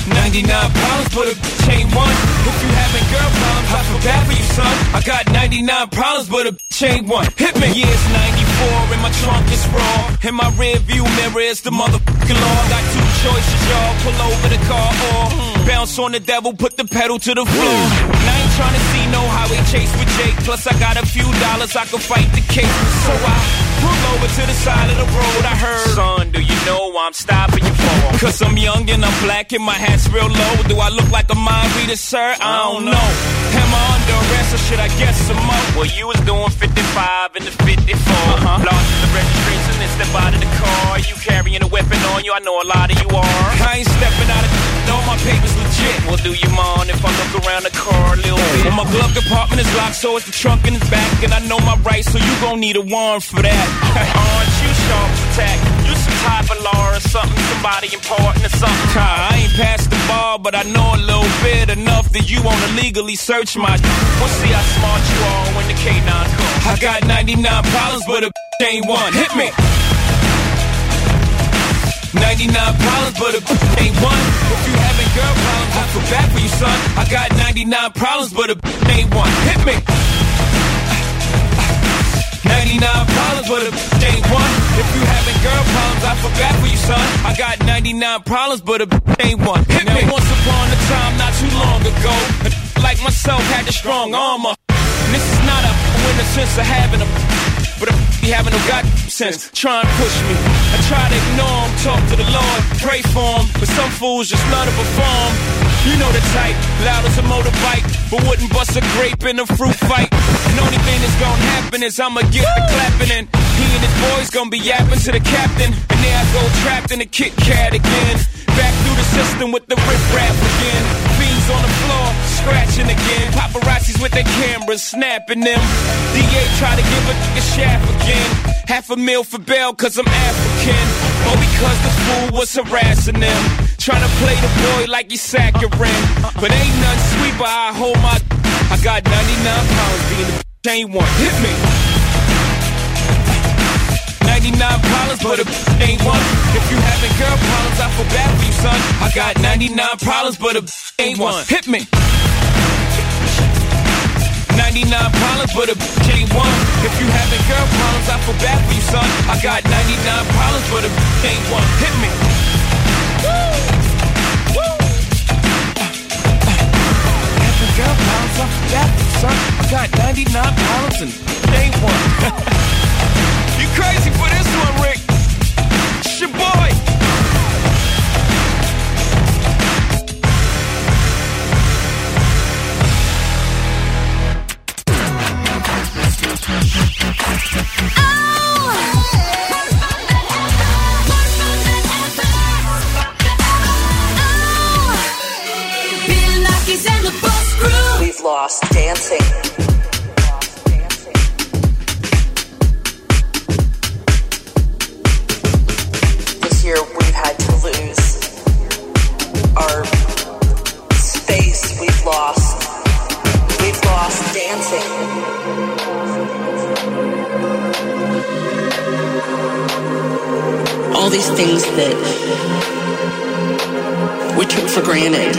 99 problems, but a bitch ain't one. If you having girl problems, I feel bad for you, son. I got 99 problems, but a bitch ain't one. Hit me. Yeah, it's 94 and my trunk is raw. In my rear view mirror is the motherfucking law. Got two choices, y'all. Pull over the car or bounce on the devil, put the pedal to the floor. And I ain't trying to see no highway chase with Jake. Plus, I got a few dollars, I can fight the case. So I pull over to the side of the road. I heard, son, do you know I'm stopping you for? Cause I'm young and I'm black and my hat's real low. Do I look like a mind reader, sir? I don't know. Am I under arrest or should I guess some more? Well, you was doing 55 in the 54. Uh-huh. Lost the registration and step out of the car. You carrying a weapon on you? I know a lot of you are. I ain't stepping out of all my papers legit. Well, do you mind if I look around the car a little bit? Well, my glove compartment is locked, so it's the trunk in the back. And I know my rights, so you gon' need a warrant for that. Aren't you sharp attack? You some type of law or something, somebody important or something. I ain't past the bar, but I know a little bit enough that you wanna legally search my. We'll see how smart you are when the K9 comes. I got 99 problems, but a ain't one. Hit me. 99 problems, but a ain't one. If you having girl problems, I feel bad for you, son. I got 99 problems, but a ain't one. Hit me. 99 problems, but a ain't one. If you having girl problems, I feel bad for you, son. I got 99 problems, but a ain't one. Hit me. Once upon a time, not too long ago, like myself had the strong armor. This is not a in the sense of having a but I be having no god sense. Try and push me. I try to ignore him, talk to the Lord, pray for him. But some fools just love to perform. You know the type, loud as a motorbike, but wouldn't bust a grape in a fruit fight. And only thing that's gonna happen is I'ma get the clapping and he and his boys gonna be yapping to the captain. And there I go trapped in a Kit Kat again. Back through the system with the rip rap again. Fiends on the floor, scratching again. Paparazzis with their cameras, snapping them. DA try to give a nigga shaft again. Half a meal for bail, cause I'm African. Or because the fool was harassing them. Trying to play the boy like he's saccharine. But ain't none sweet, but I hold my. I got 99 pounds being the ain't one. Hit me. 99 problems, but a ain't one. If you having girl problems, I feel bad for you, son. I got 99 problems, but a ain't one. Hit me. 99 problems, but a ain't one. If you having girl problems, I feel bad for you, son. I got 99 problems, but a ain't one. Hit me. Having girl problems, I feel bad son. I got 99 problems and ain't one. You crazy for this one, Rick? It's your boy. Bill Nackis and the Boss Crew. We've lost dancing. These things that we took for granted.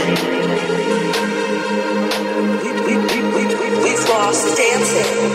We've lost We've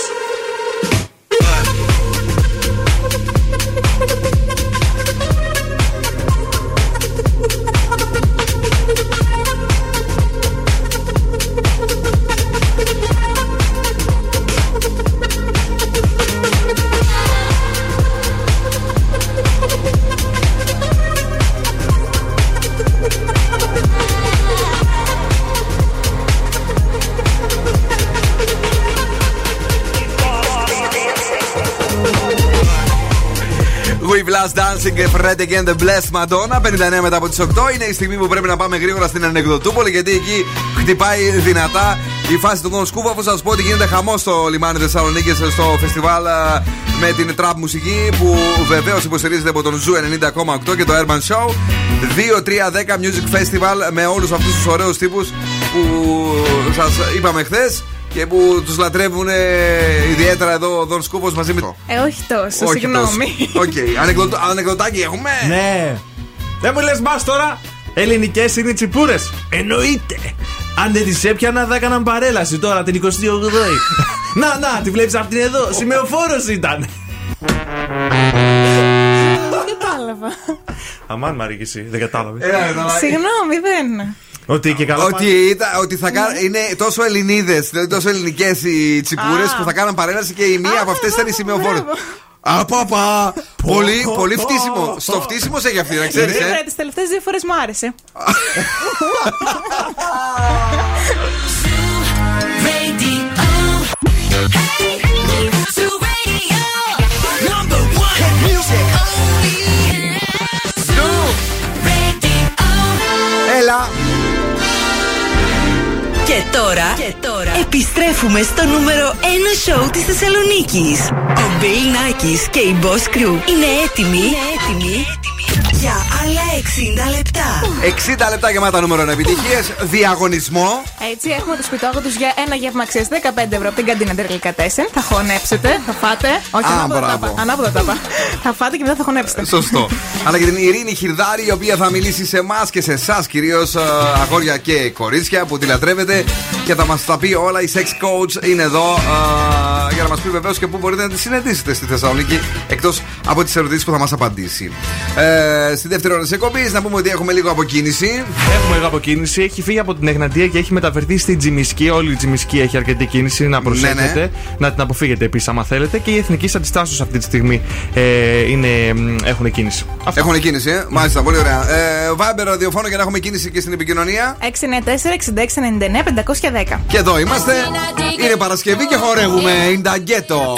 Dancing και Fred Again The Blessed Madonna. 59 μετά από τις 8 είναι η στιγμή που πρέπει να πάμε γρήγορα στην Ανεκδοτούπολη γιατί εκεί χτυπάει δυνατά η φάση του Δον Σκούφου. Αφού σας πω ότι γίνεται χαμός στο λιμάνι Θεσσαλονίκης στο φεστιβάλ α, με την τραπ μουσική που βεβαίως υποστηρίζεται από τον Zoo 90,8 και το Urban Show. 2-3-10 Music Festival με όλους αυτούς τους ωραίους τύπους που σας είπαμε χθες και που τους λατρεύουν ε, ιδιαίτερα εδώ ο Δον Σκούφος μαζί με. Ε, όχι τόσο, Όχι συγγνώμη. τόσο. Οκ. Ανεκδοτ- Ανεκδοτάκι έχουμε; Ναι. Δεν μου λες μπας τώρα. Ελληνικές είναι οι τσιπούρες. Εννοείται. Αν δεν τις έπιανα, θα έκαναν παρέλαση τώρα την 28η. να, να, τη βλέπεις αυτή εδώ. Σημαιοφόρος ήταν. Δεν κατάλαβα. Αμάν, Μαρή, και εσύ. Δεν κατάλαβες. Συγγνώμη, δεν. Ότι και καλά. Ότι, ήταν, ότι θα κα... είναι τόσο Ελληνίδες, δηλαδή τόσο ελληνικές οι τσιπούρε Α. που θα κάναν παρέλαση και η μία από αυτές ήταν η σημαιοφόρο. Απαπα! Πολύ, πολύ φτύσιμο. Στο φτύσιμο σε έχει αυτή, να ξέρεις. Δεν τις τελευταίες δύο φορές μου άρεσε. Έλα! Και τώρα, και τώρα. επιστρέφουμε στο νούμερο 1 σοου της Θεσσαλονίκης. Ο Μπέιλ Νάκης και η Boss Crew. Είναι έτοιμοι, είναι έτοιμοι. για άλλα 60 λεπτά. 60 λεπτά γεμάτα νούμερο επιτυχίες. Διαγωνισμό. Έτσι, έχουμε το σπιτόγο τους για ένα γεύμα αξία 15 ευρώ από την καντίνα Τερλικά 4. Θα χωνέψετε, θα φάτε. Όχι, Α, ανάποδα τα μπράβο. πα. Ανάποδα τα πα. Θα φάτε και μετά θα χωνέψετε. Σωστό. Αλλά και την Ειρήνη Χιρδάρη, η οποία θα μιλήσει σε εμάς και σε εσάς, κυρίως αγόρια και κορίτσια που τη λατρεύετε και θα μας τα πει όλα. Η sex coach είναι εδώ ε, για να μας πει βεβαίως και πού μπορείτε να τη συναντήσετε στη Θεσσαλονίκη, εκτός από τις ερωτήσεις που θα μας απαντήσει. Ε, στη δεύτερη ώρα τη εκπομπής. Να πούμε ότι έχουμε λίγο αποκίνηση. Έχουμε λίγο αποκίνηση. Έχει φύγει από την Εγναντία και έχει μεταφερθεί στην Τζιμισκή. Όλη η Τζιμισκή έχει αρκετή κίνηση. Να ναι, προσέχετε, ναι, ναι. να την αποφύγετε επίσης, άμα θέλετε. Και οι εθνικοί αντιστάσεις αυτή τη στιγμή ε, είναι, έχουν κίνηση. Αυτό. Έχουν κίνηση, ε. μάλιστα. Πολύ ωραία. Ε, Βάμπερ ραδιοφόνο για να έχουμε κίνηση και στην επικοινωνία. 694-6699-510. Και εδώ είμαστε. Είναι Παρασκευή και χορεύουμε. Ινταγκέτο.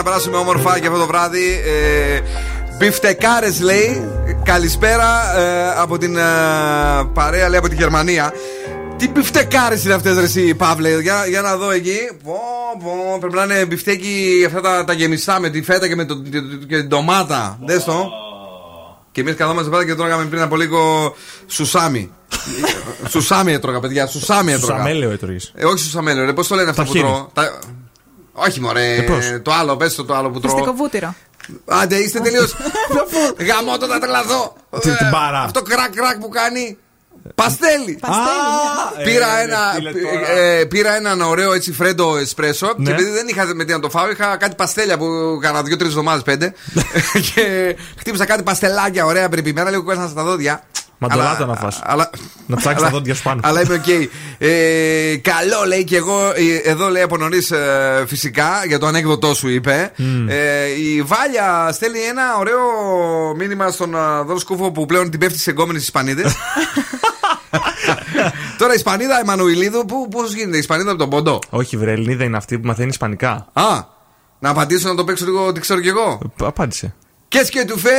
Να περάσουμε όμορφα και αυτό το βράδυ. Ε, Μπιφτεκάρες λέει Καλησπέρα ε, από την ε, παρέα λέει από τη Γερμανία Τι μπιφτεκάρες είναι αυτές ρε εσύ Παύλε; Για, για να δω εκεί πω, πω, Πρέπει να είναι μπιφτέκι αυτά τα, τα γεμιστά με τη φέτα και με το, και την ντομάτα Δες το Και εμείς καθόμαστε πάντα και τρώγαμε πριν από λίγο σουσάμι Σουσάμι έτρωγα παιδιά Σουσάμι έτρωγα Σουσαμέλαιο έτρωγες. ε, όχι σουσαμέλαιο, ρε, πώς το λένε αυτά που Ταχίνι. τρώω; Τα... Όχι, μωρέ. Ε, πώς; το άλλο, πες το, το άλλο που τρώω. Φυστικό βούτυρο. Άντε, είστε τελείως. Γαμώ το να τρελαθώ. Τι- την Ε, μπάρα. Αυτό κρακ κρακ που κάνει. Παστέλι. Παστέλι. Πήρα, Ε, ένα, φίλε, τώρα. ε, πήρα έναν ωραίο έτσι φρέντο εσπρέσο Ναι. και επειδή δεν είχα με τι να το φάω, είχα κάτι παστέλια που κάνα δύο-τρεις εβδομάδες πέντε. και χτύπησα κάτι παστελάκια ωραία περιποιημένα, λίγο κουέσανα στα δόντια. Μαντολάτα Αλλά- να φας. Αλλά, Να ψάξεις αλλά- τα δόντια σου πάνω. Αλλά είμαι οκ. Ε, καλό λέει και εγώ, ε, εδώ λέει από νωρίς φυσικά, για το ανέκδοτό σου είπε. Ε, η Βάλια στέλνει ένα ωραίο μήνυμα στον uh, Δώρο Σκούφο που πλέον την πέφτει σε εγκόμενε Ισπανίδες. Τώρα η Ισπανίδα Εμμανουηλίδου, πώς γίνεται, η Ισπανίδα από τον Πόντο. Όχι, βρε, Ελληνίδα είναι αυτή που μαθαίνει Ισπανικά. Α, να απαντήσω να το παίξω λίγο ότι ξέρω κι εγώ. Ε, Απάντησε. Και σκέτου φε.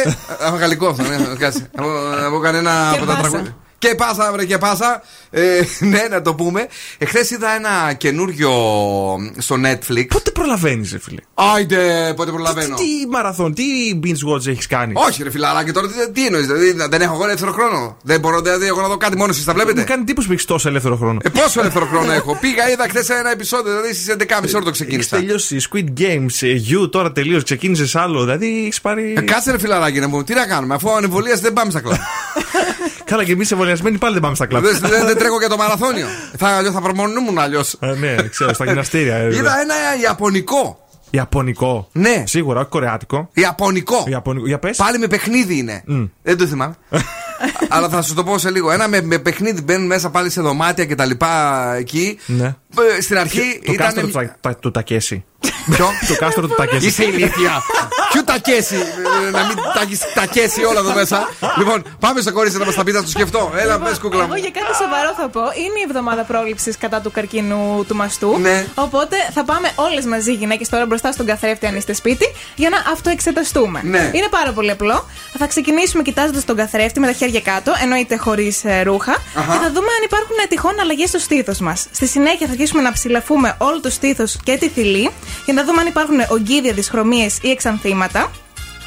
Α, γαλλικό αυτό, ναι, κάτσε. Από, από κανένα Και από τα πάσα. τραγούδια. Και πάσα, βρε, και πάσα. Ε, ναι, να το πούμε. Εχθές είδα ένα καινούριο στο Netflix. Πότε προλαβαίνεις, ρε φίλε; Άιντε, πότε προλαβαίνω. Τι, τι μαραθών, τι binge watch έχεις κάνει; Όχι, ρε φιλαράκι, τώρα τι, τι εννοείς, δηλαδή δεν έχω εγώ ελεύθερο χρόνο. Δεν μπορώ δηλαδή, εγώ να δω κάτι μόνος εσεί, τα Μου βλέπετε. κάνει εντύπωση που έχεις τόσο ελεύθερο χρόνο. Ε, πόσο ελεύθερο χρόνο έχω. Πήγα, είδα χθες ένα επεισόδιο, δηλαδή στις 11.30 ώρα το Έχεις ξεκίνησα. τελειώσει Squid Games, ε, You τώρα τελείω, ξεκίνησες άλλο. Δηλαδή έχεις πάρει. Ε, κάτσε ρε φιλαράκι να μου, τι να κάνουμε, αφού ανεμβολία δεν πάμε στα κλαμπ. Καλά, και εμείς εμβολιασμένοι πάλι δεν πάμε στα κλαμπ. δεν, δεν, δεν τρέχω για το μαραθώνιο. θα, θα προμονούμουν αλλιώς. Ε, ναι, ξέρω, στα γυμναστήρια. ε, Είδα ένα Ιαπωνικό. Ιαπωνικό. Ναι. Σίγουρα, όχι κορεάτικο. Ιαπωνικό. Ιαπωνικό. Για πες. Πάλι με παιχνίδι είναι. Δεν το θυμάμαι. Αλλά θα σου το πω σε λίγο. Ένα με, με παιχνίδι μπαίνουν μέσα πάλι σε δωμάτια και τα λοιπά εκεί. Ναι. Ε, Στην αρχή Το ήταν. κάστρο του, τα- τα- του Τακέση. Ποιο; Το κάστρο του Τακέση. Είσαι ηλίθια. Ποιο τακέσει. ε, Να μην τα έχεις τακέσει όλα εδώ μέσα. Λοιπόν, πάμε στο κορίτσι να μας τα πει, θα το σκεφτώ. Έλα, πες κούκλα μου. Εγώ για κάτι σοβαρό θα πω. Είναι η εβδομάδα πρόληψης κατά του καρκίνου του μαστού. Ναι. Οπότε θα πάμε όλες μαζί γυναίκες τώρα μπροστά στον καθρέφτη, αν είστε σπίτι, για να αυτοεξεταστούμε. Ναι. Είναι πάρα πολύ απλό. Θα ξεκινήσουμε κοιτάζοντας τον καθρέφτη με τα χέρια κάτω, εννοείται χωρίς ρούχα. Αχα. Και θα δούμε αν υπάρχουν τυχόν αλλαγές στο στήθος μας. Στη συνέχεια θα αρχίσουμε να ψηλαφούμε όλο το στήθος και τη θηλή για να δούμε αν υπάρχουν ογκίδια, δυσχρωμίες ή εξανθήματα.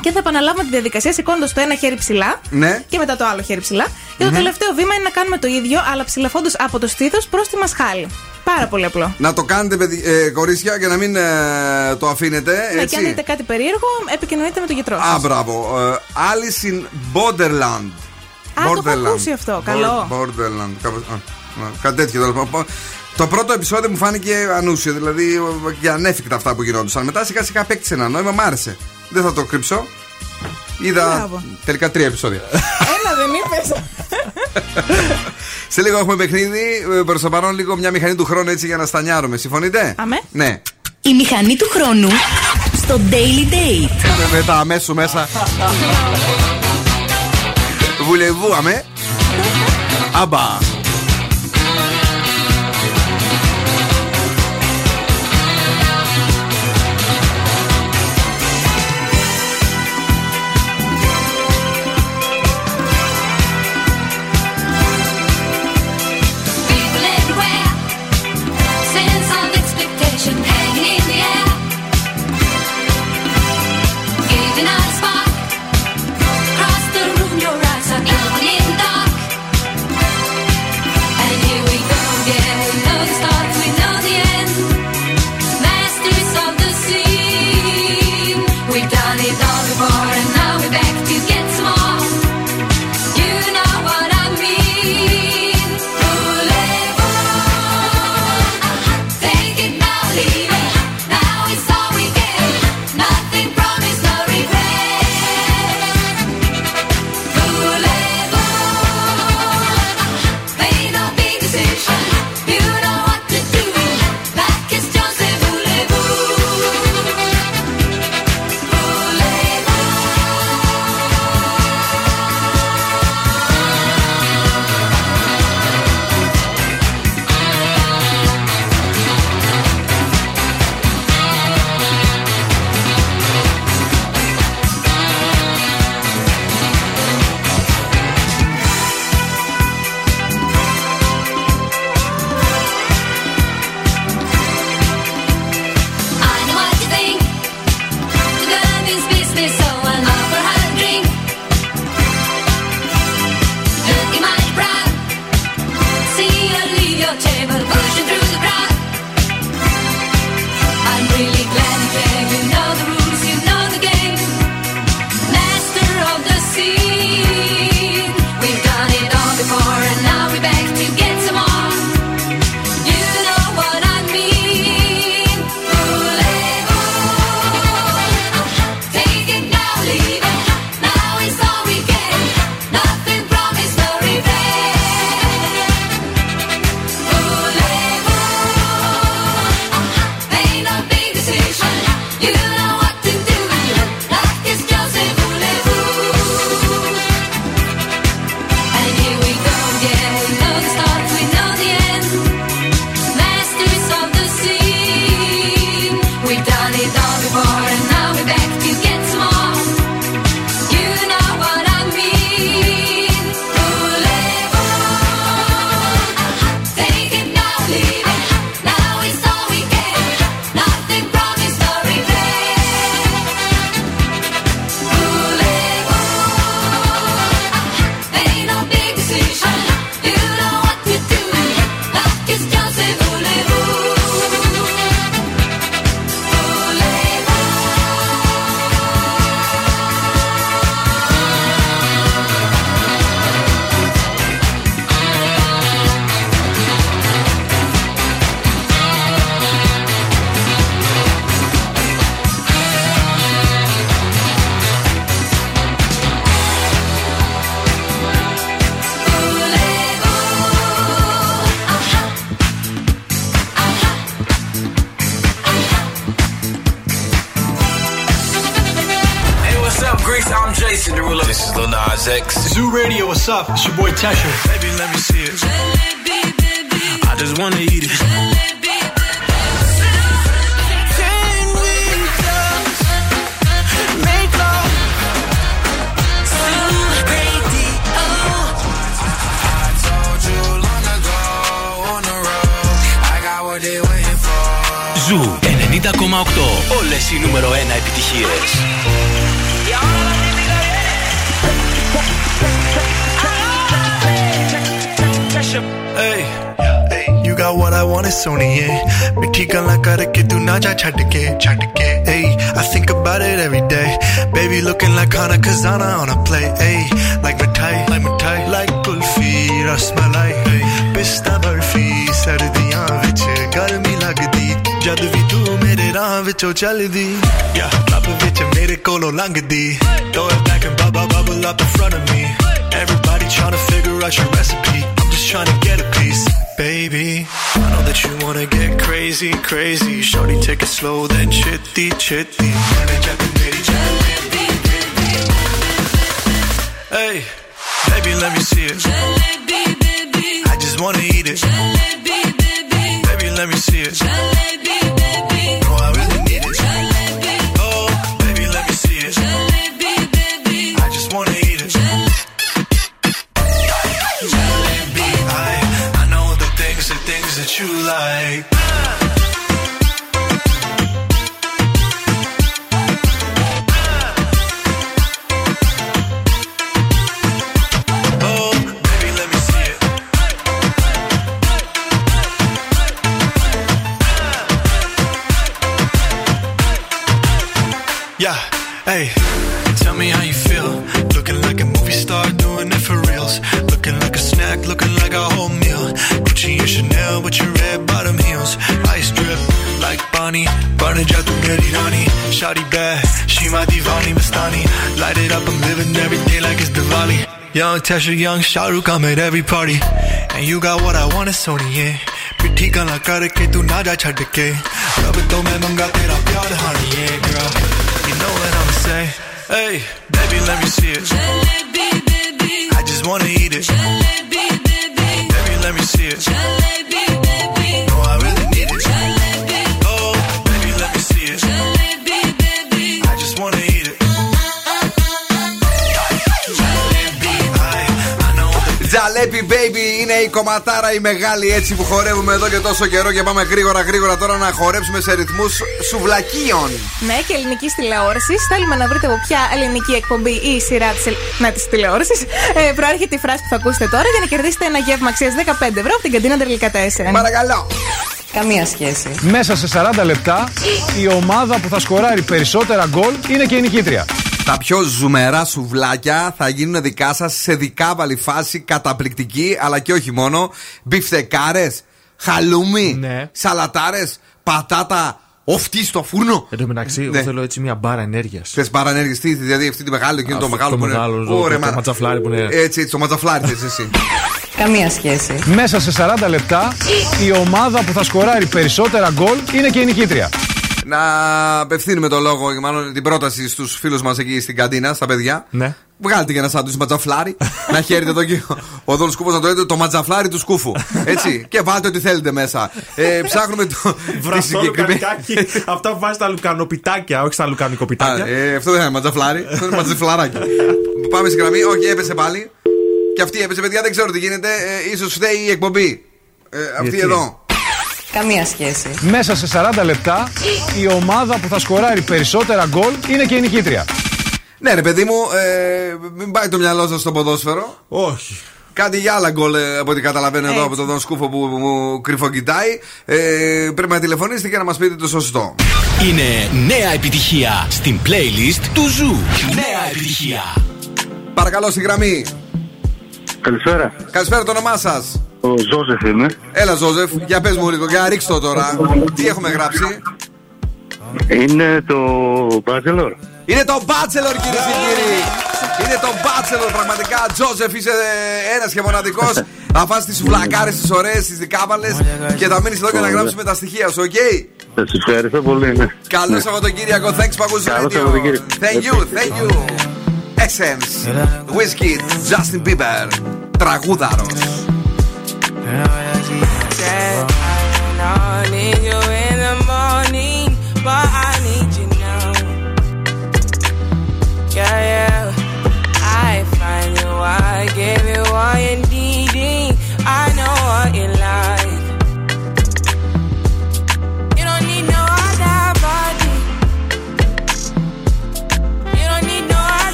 Και θα επαναλάβουμε τη διαδικασία σηκώνοντα το ένα χέρι ψηλά Ναι. και μετά το άλλο χέρι ψηλά. Και το τελευταίο βήμα είναι να κάνουμε το ίδιο, αλλά ψηλαφώντας από το στήθος προς τη μασχάλη. Πάρα πολύ απλό. Να το κάνετε, παιδί, ε, κορίτσια, και να μην ε, το αφήνετε. Ναι, και αν Έτσι. δείτε κάτι περίεργο, επικοινωνείτε με τον γιατρό Α, σας. μπράβο. Ε, Alice in Borderland. Α, το έχω ακούσει αυτό. Καλό. Borderland. Κάπως, α, α, κάτι τέτοιο τέλος πάντων. Το πρώτο επεισόδιο μου φάνηκε ανούσιο, δηλαδή ε, και ανέφικτα αυτά που γινόντουσαν. Μετά σιγά σιγά απέκτησε ένα νόημα, μ' άρεσε. Δεν θα το κρύψω. Είδα Μπράβο. τελικά τρία επεισόδια. Ένα δεν είπες. Σε λίγο έχουμε παιχνίδι. ε, Προς το παρόν, λίγο μια μηχανή του χρόνου έτσι για να στανιάρουμε. Συμφωνείτε; Αμέ. Ναι. Η μηχανή του χρόνου στο Daily Date. με, με τα αμέσω μέσα. Βουλεβού, αμέ. She boy khazana on a play, ay Like mithai, like mithai, like kulfi, rasmalai ay eh? pista barfi, sardiyan vich garmi lagdi. Jad vi tu mere raah vichon chaldi. Yeah club vich mere kolo langdi. Throw it back and bubble bubble up in front of me. Everybody trying to figure out your recipe. I'm just trying to get a piece. Baby. I know that you wanna get crazy, crazy. Shorty, take it slow, then chitty, chitty. let me see. Tasha Young, Shahrukh, I'm at every party. And you got what I want, it's Sony, yeah. Pretty girl, gonna cut it, get to Naja Chadke. Love it, don't man, got it up, yard, honey, yeah, girl. You know what I'm say. Hey, baby, let me see it. Jalebi, baby. I just wanna eat it. Jalebi, baby. Baby, let me see it. Jalebi. be. Baby είναι η κομματάρα η μεγάλη έτσι που χορεύουμε εδώ και τόσο καιρό και πάμε γρήγορα γρήγορα τώρα να χορέψουμε σε ρυθμούς σουβλακίων. Ναι, και ελληνική τηλεόραση. Θέλουμε να βρείτε από ποια ελληνική εκπομπή ή σειρά της ναι, της τηλεόρασης ε, προέρχεται η φράση που θα ακούσετε τώρα για να κερδίσετε ένα γεύμα αξίας 15 ευρώ από την καντίνα Τελικά 4. Παρακαλώ. Καμία σχέση. Μέσα σε 40 λεπτά η ομάδα που θα σκοράρει περισσότερα γκολ είναι και η νικήτρια. Τα πιο ζουμερά σουβλάκια θα γίνουν δικά σας σε δικάβαλη φάση, καταπληκτική, αλλά και όχι μόνο. Μπιφτεκάρε, χαλούμι, Ναι. σαλατάρες, πατάτα, οφτή στο φούρνο. Εν τω μεταξύ, Ναι. εγώ θέλω έτσι μια μπάρα ενέργειας. Θες παρανέργη, τι, δηλαδή αυτή τη μεγάλη, εκείνο το Αυτό μεγάλο το που είναι. μεγάλο, το- Ωραία, το μα- ματζαφλάρι που είναι. Έτσι, έτσι, το ματζαφλάρι θες εσύ. Καμία σχέση. Μέσα σε 40 λεπτά η ομάδα που θα σκοράρει περισσότερα γκολ είναι και η νικήτρια. Να απευθύνουμε το λόγο, και μάλλον την πρόταση στους φίλους μας εκεί στην καντίνα, στα παιδιά. Ναι. Βγάλτε και ένα σάντουιτς ματζαφλάρι. να χαίρετε εδώ και ο Δόν Σκούφος να το λέτε το ματζαφλάρι του σκούφου. Έτσι. και βάλτε ό,τι θέλετε μέσα. Ε, ψάχνουμε το. τη Βραστό συγκεκριμένη- λουκανικάκι. Αυτά που βάζει στα λουκανοπιτάκια, όχι στα λουκανικοπιτάκια. Α, ε, αυτό δεν είναι ματζαφλάρι. Αυτό είναι ματζαφλαράκι. Πάμε στη γραμμή. Όχι, έπεσε πάλι. Και αυτή έπεσε, παιδιά, δεν ξέρω τι γίνεται. Ε, ίσως φταίει η εκπομπή. Ε, αυτή Γιατί; εδώ. Καμία σχέση. Μέσα σε 40 λεπτά η ομάδα που θα σκοράρει περισσότερα γκολ είναι και η νικήτρια. Ναι, ρε παιδί μου, ε, μην πάει το μυαλό σας στο ποδόσφαιρο. Όχι. Κάτι για άλλα γκολ ε, από ό,τι καταλαβαίνω εδώ από τον Δον Σκούφο που μου κρυφοκοιτάει. Ε, πρέπει να τηλεφωνήσετε και να μας πείτε το σωστό. Είναι νέα επιτυχία στην playlist του Zoo. Νέα επιτυχία. Παρακαλώ στη γραμμή. Καλησπέρα. Καλησπέρα το όνομά σας. Ο Τζόζεφ είμαι. Έλα, Τζόζεφ, για πες μου λίγο, για ρίξτε το τώρα. Τι έχουμε γράψει; Είναι το Bachelor. Είναι το Bachelor, κυρίες και κύριοι. Είναι το Bachelor, πραγματικά. Τζόζεφ, είσαι ένας και μοναδικός. Θα φας τις βλακάρε, τις ωραίες, τις δικάβαλες και θα μείνεις εδώ και να γράψουμε τα στοιχεία σου, οκ; Σας ευχαριστώ πολύ. Ναι. Καλό Ναι. Σαββατοκύριακο. Thanks, Παγκούς Καλό Radio. Σαββατοκύριακο. Thank you, thank you. Essence, Whiskey, Justin Bieber. Τραγούδαρος. I need you in the morning, but I need you now. Yeah, yeah. I find you, I give you all you needing.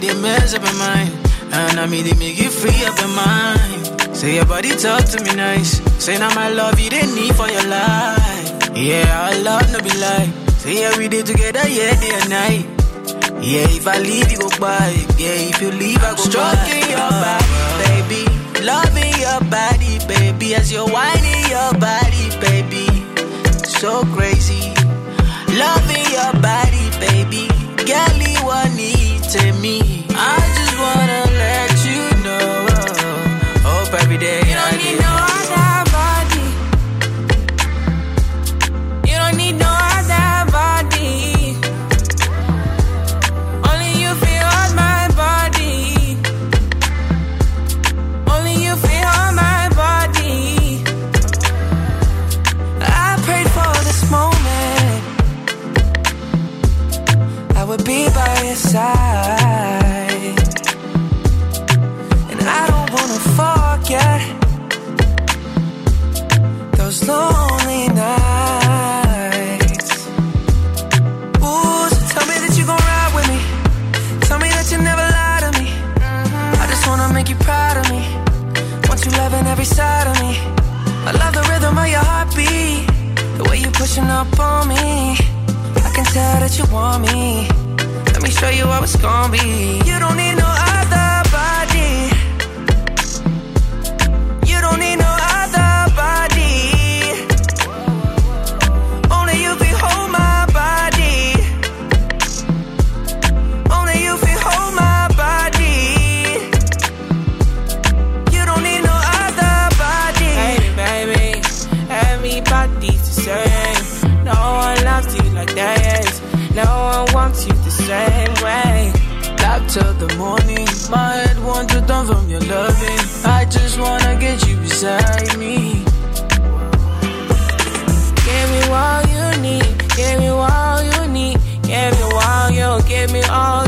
They mess up in mind, and now me they make you free up in mind. Say your body talk to me nice. Say now my love you didn't need for your life. Yeah, our love no be lie. Say yeah we did together yeah day and night. Yeah if I leave you go by. Yeah if you leave I go Stroking your body, baby, loving your body, baby, as you're whining your body, baby, so crazy. Loving your body, baby, girl, you want to me. I just wanna pushing up on me. I can tell that you want me. Let me show you how it's gonna be. You don't need no beside me. Give me all you need, give me all you need, give me all you, give me all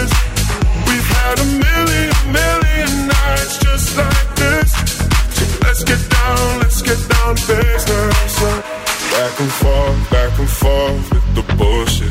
Business. Back and forth, back and forth with the bullshit.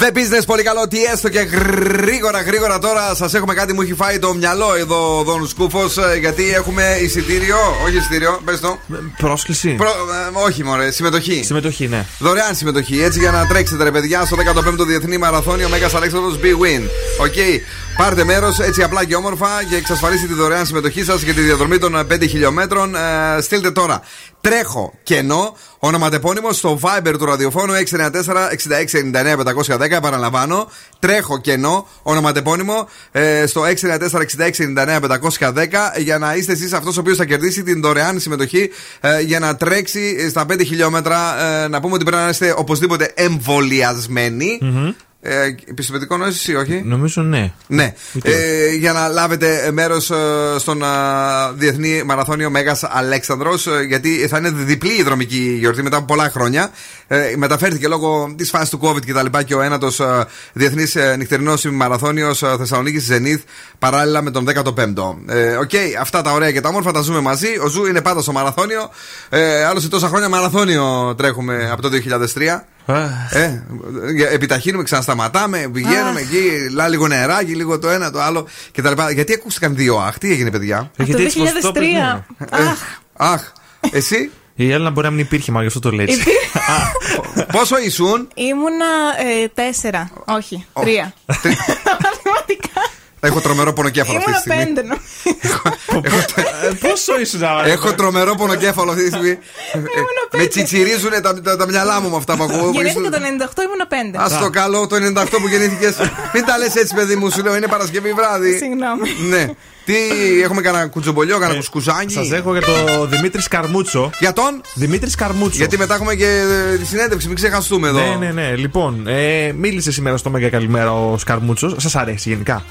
The Business, πολύ καλό. Τι έστω και γρήγορα, γρήγορα τώρα σας έχουμε κάτι μου έχει φάει το μυαλό εδώ ο Δόν Σκούφος. Γιατί έχουμε εισιτήριο. Όχι εισιτήριο, πες το. Πρόσκληση. Προ, ε, όχι, μωρέ, συμμετοχή. Συμμετοχή, ναι. Δωρεάν συμμετοχή. Έτσι για να τρέξετε, ρε παιδιά, στο 15ο Διεθνή Μαραθώνιο Μέγας Αλέξανδρος bwin. OK. Πάρτε μέρος έτσι απλά και όμορφα και εξασφαλίστε τη δωρεάν συμμετοχή σας για τη διαδρομή των 5 χιλιόμετρων. Ε, στείλτε τώρα τρέχω κενό ονοματεπώνυμο στο Viber του ραδιοφώνου 694-6699-510. Επαναλαμβάνω, τρέχω κενό ονοματεπώνυμο ε, στο 694-6699-510 για να είστε εσείς αυτός ο οποίος θα κερδίσει την δωρεάν συμμετοχή ε, για να τρέξει στα 5 χιλιόμετρα. Ε, να πούμε ότι πρέπει να είστε οπωσδήποτε εμβολιασμένοι. Ε, επιστημονικό νόησης ή όχι; Νομίζω ναι. Ναι. Ε, για να λάβετε μέρος στον α, Διεθνή Μαραθώνιο Μέγας Αλέξανδρος, γιατί θα είναι διπλή η δρομική γιορτή μετά από πολλά χρόνια. Ε, μεταφέρθηκε λόγω της φάσης του COVID και τα λοιπά και ο ένατος Διεθνής Νυχτερινός Μαραθώνιο Θεσσαλονίκης Zenith παράλληλα με τον 15ο. Ε, Οκ, αυτά τα ωραία και τα όμορφα τα ζούμε μαζί. Ο Zoo είναι πάντα στο μαραθώνιο. Ε, άλλωστε τόσα χρόνια μαραθώνιο τρέχουμε από το 2003. Ε, επιταχύνουμε, ξανασταματάμε, πηγαίνουμε εκεί, λά, λίγο νεράκι, λίγο το ένα, το άλλο κτλ. Γιατί ακούστηκαν δύο αχ, τι έγινε, παιδιά; Από το 2003. Αχ. Αχ, εσύ; Η Έλληνα μπορεί να μην υπήρχε, μα γι' αυτό το λέει. έτσι. Πόσο ήσουν, Ήμουνα ε, τέσσερα. Όχι, τρία. Μαθηματικά. Έχω τρομερό πονοκέφαλο αυτή τη Ήμουνα στιγμή. πέντε. νομίζω. Πόσο ήσουν, Έχω τρομερό πονοκέφαλο αυτή τη στιγμή. Ε, Με τσιτσιρίζουν τα, τα, τα μυαλά μου με αυτά που ακούω. Γεννήθηκα το 98, ήμουνα πέντε. Α το καλό, το 98 που γεννήθηκες. Μην τα λες έτσι, παιδί μου, σου λέω είναι Παρασκευή βράδυ. Συγγνώμη. Ναι. Τι, έχουμε κανένα κουτσομπολιό, κανένα κουσκουζάκι; Σας έχω για το Δημήτρης Σκαρμούτσο. Για τον; Δημήτρης Σκαρμούτσο. Γιατί μετά έχουμε και ε, τη συνέντευξη, μην ξεχαστούμε εδώ. Ναι, ναι, ναι. Λοιπόν, ε, μίλησε σήμερα στο Μέγα Καλημέρα ο Σκαρμούτσος. Σας αρέσει γενικά.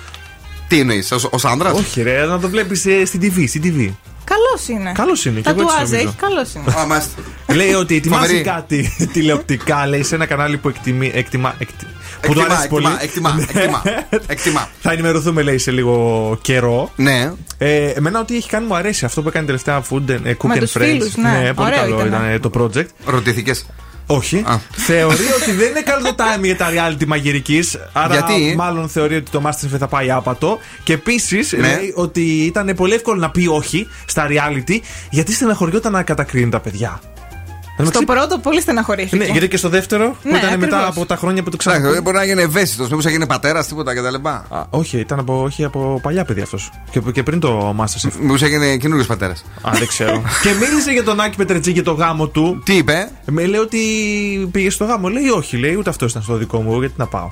Τι εννοείς, ω άντρα. Όχι, ρε, να το βλέπεις στην TV. Στην TV. Καλός είναι. Καλός είναι, και εγώ έτσι Τατουάζ νομίζω. έχει, καλός είναι. Λέει ότι ετοιμάζει Φοβερή. κάτι τηλεοπτικά, λέει, σε ένα κανάλι που εκτιμεί, εκτιμά, εκτι- που του Εκτιμά, αρέσει πολύ. εκτιμά, εκτιμά, εκτιμά, εκτιμά. Θα ενημερωθούμε, λέει, σε λίγο καιρό. Ναι. Ε, εμένα ό,τι έχει κάνει μου αρέσει αυτό που έκανε τελευταία Food and, ε, Cook Με and τους Friends. φίλους, ναι. πολύ Ωραίο καλό ήταν. ήταν το project. Ρωτήθηκες; Όχι. Θεωρεί ότι δεν είναι καλό το time για τα reality μαγειρικής. Άρα, Γιατί; μάλλον θεωρεί ότι το Masterchef θα πάει άπατο. Και επίσης Ναι. λέει ότι ήταν πολύ εύκολο να πει όχι στα reality, γιατί στεναχωριόταν να κατακρίνει τα παιδιά. Στο πρώτο πολύ στεναχωρήθηκε. Ναι, γιατί και στο δεύτερο που Ναι, ήταν μετά ακριβώς. από τα χρόνια που το Εντάξει, ξανά. μπορεί να γίνει ευαίσθητος, μήπως θα γίνει πατέρας, τίποτα κτλ. Όχι, ήταν από, όχι, από παλιά παιδί αυτός. Και, και πριν το Masterchef. Μήπως έγινε καινούριο πατέρας. Α, δεν ξέρω. και μίλησε για τον Άκη Πετρετζίκη και το γάμο του. Τι είπε; Με λέει ότι πήγε στο γάμο. Λέει όχι, λέει ούτε αυτός ήταν στο δικό μου, γιατί να πάω.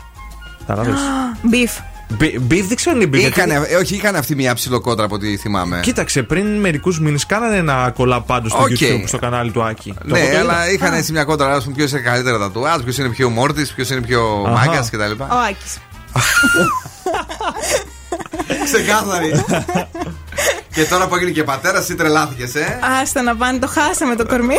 Κατάλαβε. Μπιφ. Μπιφ δεν ξέρω αν είναι beef. Είχαν, γιατί- ε, όχι, είχαν αυτή μια ψιλοκόντρα από ό,τι θυμάμαι. Κοίταξε, πριν μερικούς μήνες κάνανε ένα collab πάντως στο OK. YouTube στο κανάλι του Άκη. Το Ναι, από το αλλά είδα. είχαν έτσι μια κόντρα. Α πούμε, ποιος είναι καλύτερα τατουάζ, ποιος είναι πιο μόρτης, ποιος είναι πιο Αχα. μάγκας κτλ. Ο Άκης. Ξεκάθαρη. και τώρα που έγινε και πατέρας, ή τρελάθηκες, ε. Άστα να πάνε, το χάσαμε το κορμί.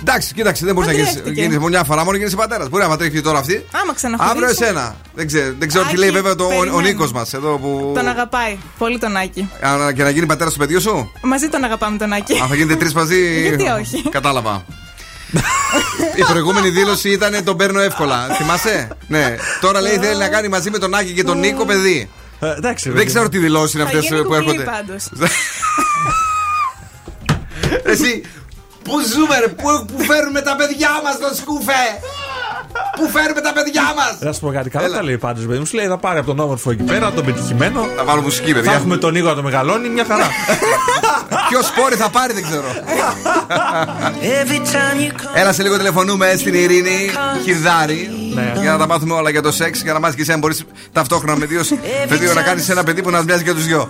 Εντάξει, κοίταξε, δεν μπορείς να Παντρεύτηκε. γίνει μια φορά μόνο γίνεις πατέρας. Μπορεί να πατρέχει τώρα αυτή. Άμα ξαναχωρήσει. Αύριο εσένα. Δεν ξέρω, δεν ξέρω τι Άκη, λέει βέβαια το, ο, ο περιμένω. Νίκος μας εδώ που. Τον αγαπάει. Πολύ τον Άκη. Α, Και να γίνει πατέρας στο παιδιό σου; Μαζί τον αγαπάμε τον Άκη. Αν θα γίνετε τρεις μαζί. Γιατί όχι; Κατάλαβα. Η προηγούμενη δήλωση ήταν τον παίρνω εύκολα. Θυμάσαι; Ναι. Τώρα λέει θέλει να κάνει μαζί με τον Άκη και τον Νίκο παιδί. Ε, εντάξει, Δεν ξέρω τι δηλώσεις είναι Θα αυτές γίνει που κουκλί έρχονται. πάντως. Εσύ, πού ζούμε, ρε, πού, πού φέρνουμε τα παιδιά μας το σκούφε! Πού φέρνουμε τα παιδιά μας! Να σου πω κάτι, καλά τα λέει πάντως, παιδί μου. Σου λέει θα πάρει από τον όμορφο εκεί πέρα, τον πετυχημένο. Θα βάλω μουσική, παιδιά. Θα έχουμε τον Νίκο να το μεγαλώνει, μια χαρά. Ποιο σπόρι θα πάρει, δεν ξέρω. Every time you come. Έλα σε λίγο τηλεφωνούμε στην Ειρήνη Χιρδάρη Ναι. για να τα μάθουμε όλα για το σεξ. Για να μάθει και εσύ αν μπορείς ταυτόχρονα με δύο, με δύο να κάνεις ένα παιδί που να μοιάζει για τους δυο.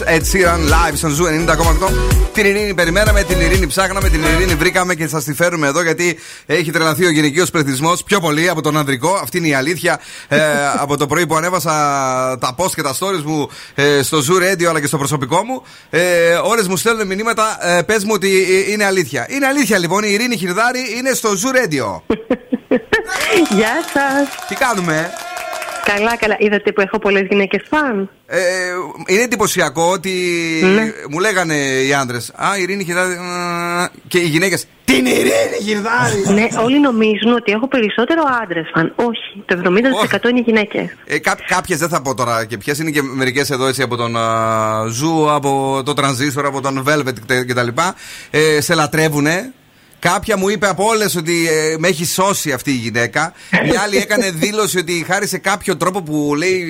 Ed Sheeran live στον Zoo 90,8. Την Ειρήνη περιμέναμε, την Ειρήνη ψάχναμε, την Ειρήνη βρήκαμε και σας τη φέραμε εδώ γιατί έχει τρελαθεί ο γυναικείος πληθυσμός πιο πολύ από τον ανδρικό. Αυτή είναι η αλήθεια. Ε, από το πρωί που ανέβασα τα post και τα stories μου ε, στο Zoo Radio αλλά και στο προσωπικό μου, ε, όλες μου στέλνουν μηνύματα. Ε, Πες μου ότι ε, είναι αλήθεια. Είναι αλήθεια λοιπόν, η Ειρήνη Χειρδάρη είναι στο Zoo Radio. Γεια σας. Τι κάνουμε, Καλά, καλά. Είδατε που έχω πολλές γυναίκες φαν. Ε, είναι εντυπωσιακό ότι Ναι. μου λέγανε οι άντρες. Α, η Ειρήνη Χειρδάρη. ε, Και οι γυναίκες. Την Ειρήνη Χειρδάρη! ναι, όλοι νομίζουν ότι έχω περισσότερο άντρες φαν. Όχι. Το 70% είναι γυναίκες. Ε, κά, Κάποιες δεν θα πω τώρα και ποιες είναι και μερικές εδώ έτσι από τον α, Zoo, από το Transistor, από τον Velvet κτλ. κτλ. Ε, σε λατρεύουνε. Κάποια μου είπε από όλες ότι ε, με έχει σώσει αυτή η γυναίκα. Μια άλλη έκανε δήλωση ότι χάρη σε κάποιο τρόπο που λέει,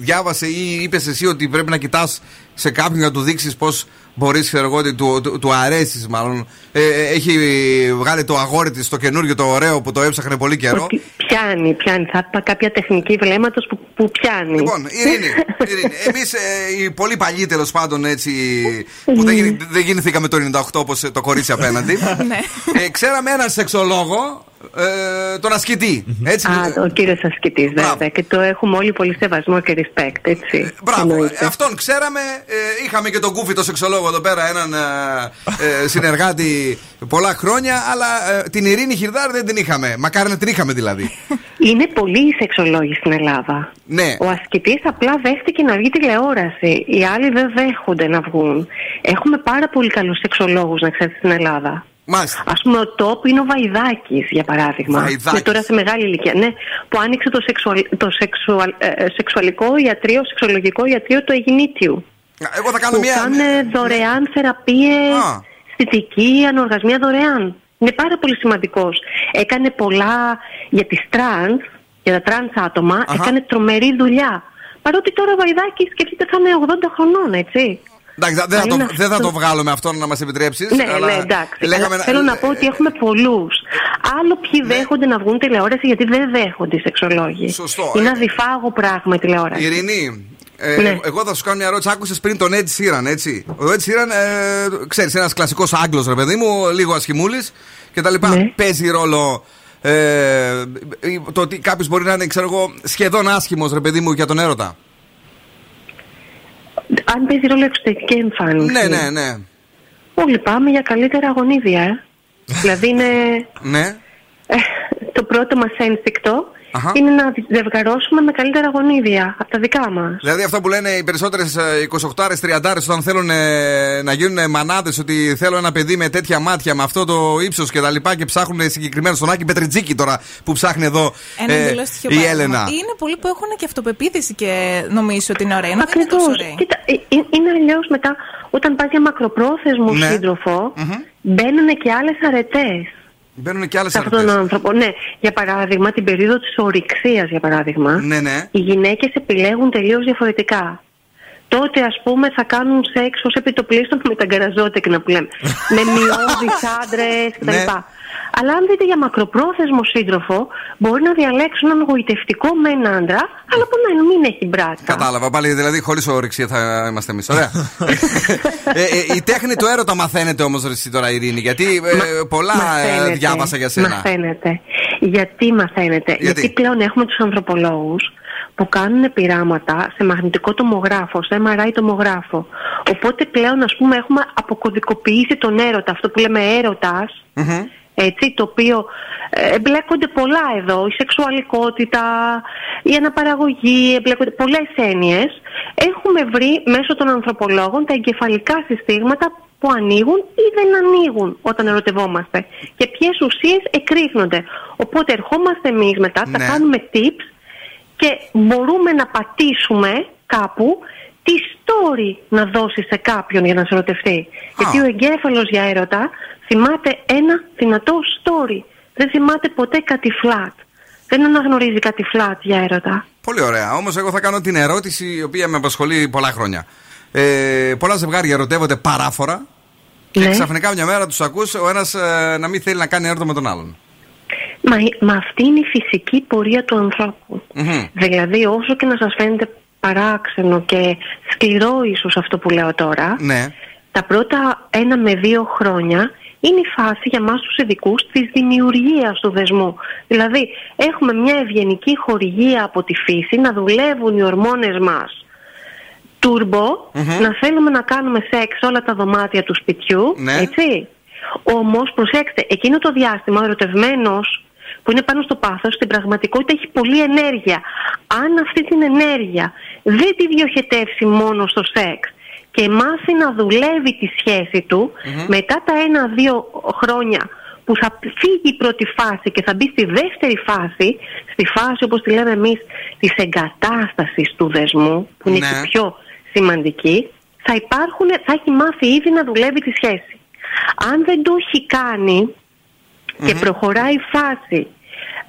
διάβασε ή είπες εσύ ότι πρέπει να κοιτάς σε κάποιον να του δείξεις πώς μπορείς, ξέρω εγώ, ότι του, του, του αρέσεις, μάλλον. Ε, ε, έχει βγάλει το αγόρι της το καινούριο, το ωραίο που το έψαχνε πολύ καιρό. Ότι πιάνει, πιάνει. Θα είπα κάποια τεχνική βλέμματος που, που πιάνει. Λοιπόν, Ειρήνη, Ειρήνη εμείς οι πολύ παλιοί τέλος πάντων έτσι. που δεν, γίνη- δεν γεννηθήκαμε το 98 όπως το κορίτσι απέναντι. ε, ξέραμε έναν σεξολόγο, ε, τον ασκητή. Έτσι. Α, ο κύριο ασκητή, βέβαια. Και το έχουμε όλοι πολύ σεβασμό και respect, έτσι. Μπράβο, Εννοείται. ε, αυτόν ξέραμε. Ε, είχαμε και τον Κούφι το σεξολόγο εδώ πέρα, έναν ε, ε, συνεργάτη πολλά χρόνια. Αλλά ε, την Ειρήνη Χιρδάρ δεν την είχαμε. Μακάρι να την είχαμε δηλαδή. Είναι πολλοί οι σεξολόγοι στην Ελλάδα. ναι. Ο ασκητής απλά δέχτηκε να βγει τηλεόραση. Οι άλλοι δεν δέχονται να βγουν. Έχουμε πάρα πολύ καλούς σεξολόγους, να ξέρετε, στην Ελλάδα. Μάλιστα. Α πούμε, ο top είναι ο Βαϊδάκης, για παράδειγμα. Βαϊδάκης. Είναι τώρα σε μεγάλη ηλικία. Ναι, που άνοιξε το, σεξουάλ, το σεξουάλ, ε, ε, σεξουαλικό ιατρείο, σεξολογικό ιατρείο του Αιγινήτιου. Εγώ θα κάνω που μια. κάνε δωρεάν θεραπείες, αισθητική, ανοργασμία δωρεάν. Είναι πάρα πολύ σημαντικός. Έκανε πολλά για τις τρανς, για τα τρανς άτομα, έκανε τρομερή δουλειά. Παρότι τώρα ο Βαϊδάκης σκεφτείτε θα είναι 80 χρονών, έτσι. Εντάξει, δεν θα, είναι το, δεν θα αυτό. το βγάλω με αυτόν να μας επιτρέψεις. Ναι, ναι, εντάξει. Αλλά θέλω να πω ότι έχουμε πολλούς. Άλλο ποιοι δέχονται να βγουν τηλεόραση γιατί δεν δέχονται οι σεξολόγοι. Σωστό. Είναι αδιφάγο πράγμα η τηλεόραση. Ειρηνή, ε, Ναι. εγώ θα σου κάνω μια ερώτηση. Άκουσες πριν τον Ed Sheeran, έτσι; Ο Ed Sheeran, ε, ξέρεις, ένας κλασικός Άγγλος, ρε παιδί μου, λίγο ασχημούλης κτλ. Ναι. Παίζει ρόλο. Ε, το ότι κάποιος μπορεί να είναι, ξέρω εγώ, σχεδόν άσχημος, ρε παιδί μου, για τον έρωτα. Αν παίζει ρόλο εξωτερική εμφάνιση. Ναι, ναι, ναι. Όλοι πάμε για καλύτερα αγωνίδια. Ε. δηλαδή είναι Ναι. ε, το πρώτο μας ένστικτο Αχα. είναι να ζευγαρώσουμε με καλύτερα γονίδια από τα δικά μας. Δηλαδή αυτό που λένε οι περισσότερες 28-30 όταν θέλουν ε, να γίνουν μανάδες ότι θέλω ένα παιδί με τέτοια μάτια, με αυτό το ύψος και τα λοιπά και ψάχνουν συγκεκριμένα στον Άκη Πετριτζίκη τώρα που ψάχνει εδώ Ένα ε, εντελώ στοιχείο η παράδειγμα. Έλενα. Είναι πολλοί που έχουν και αυτοπεποίθηση και νομίζουν ότι είναι ωραία. Ενώ δεν είναι Ακριβώς. τόσο ωραία. Κοίτα, ε, ε, είναι αλλιώς μετά όταν πας για μακροπρόθεσμος Ναι. σύντροφο, μπαίνουν και άλλες αρετές. Μπαίνουν και άλλες σε αυτόν τον άνθρωπο. Ναι, για παράδειγμα, την περίοδο της ορυξίας, για παράδειγμα, Ναι, ναι. οι γυναίκες επιλέγουν τελείως διαφορετικά. Τότε, ας πούμε, θα κάνουν σεξ ως επιτοπλίστων με τα γκαραζότεκνα που λέμε. με μειώδεις άντρες κτλ. Ναι. Αλλά αν δείτε για μακροπρόθεσμο σύντροφο, μπορεί να διαλέξουν έναν γοητευτικό με έναν άντρα, αλλά που να μην έχει μπράτα. Κατάλαβα πάλι, δηλαδή χωρίς όρεξη θα είμαστε εμείς. Ωραία. ε, ε, η τέχνη του έρωτα μαθαίνετε όμως, εσύ τώρα, Ειρήνη, γιατί ε, πολλά ε, Μαθαίνετε. διάβασα για σένα. Μαθαίνετε. Γιατί μαθαίνετε. Γιατί; Γιατί, πλέον έχουμε τους ανθρωπολόγους που κάνουν πειράματα σε μαγνητικό τομογράφο, σε MRI τομογράφο. Οπότε πλέον ας πούμε έχουμε αποκωδικοποιήσει τον έρωτα, αυτό που λέμε έρωτας, έτσι, το οποίο ε, εμπλέκονται πολλά εδώ, η σεξουαλικότητα, η αναπαραγωγή, εμπλέκονται πολλές έννοιες. Έχουμε βρει μέσω των ανθρωπολόγων τα εγκεφαλικά συστήματα που ανοίγουν ή δεν ανοίγουν όταν ερωτευόμαστε και ποιες ουσίες εκρήγνονται. Οπότε ερχόμαστε εμείς μετά, θα Ναι. κάνουμε tips και μπορούμε να πατήσουμε κάπου τι story να δώσει σε κάποιον για να σε ερωτευτεί. Γιατί ο εγκέφαλος για έρωτα θυμάται ένα δυνατό story. Δεν θυμάται ποτέ κάτι flat. Δεν αναγνωρίζει κάτι flat για έρωτα. Πολύ ωραία. Όμως, εγώ θα κάνω την ερώτηση η οποία με απασχολεί πολλά χρόνια. Ε, πολλά ζευγάρια ερωτεύονται παράφορα και Ναι. ξαφνικά μια μέρα τους ακούς ο ένας να μην θέλει να κάνει έρωτα με τον άλλον. Μα, μα αυτή είναι η φυσική πορεία του ανθρώπου. Μμμ. Δηλαδή, όσο και να σας φαίνεται παράξενο και σκληρό ίσως αυτό που λέω τώρα, Ναι. τα πρώτα ένα με δύο χρόνια είναι η φάση για μας τους ειδικούς της δημιουργίας του δεσμού. Δηλαδή, έχουμε μια ευγενική χορηγία από τη φύση να δουλεύουν οι ορμόνες μας τουρμπο, Μμμ. να θέλουμε να κάνουμε σεξ σε όλα τα δωμάτια του σπιτιού, Ναι. έτσι. Όμως, προσέξτε, εκείνο το διάστημα ο ερωτευμένος που είναι πάνω στο πάθος, στην πραγματικότητα έχει πολλή ενέργεια. Αν αυτή την ενέργεια δεν τη διοχετεύσει μόνο στο σεξ και μάθει να δουλεύει τη σχέση του, Μμμ. μετά τα ένα-δύο χρόνια που θα φύγει η πρώτη φάση και θα μπει στη δεύτερη φάση, στη φάση όπως τη λέμε εμείς της εγκατάστασης του δεσμού, που είναι Ναι. και η πιο σημαντική, θα, υπάρχουν, θα έχει μάθει ήδη να δουλεύει τη σχέση. Αν δεν το έχει κάνει και προχωράει η φάση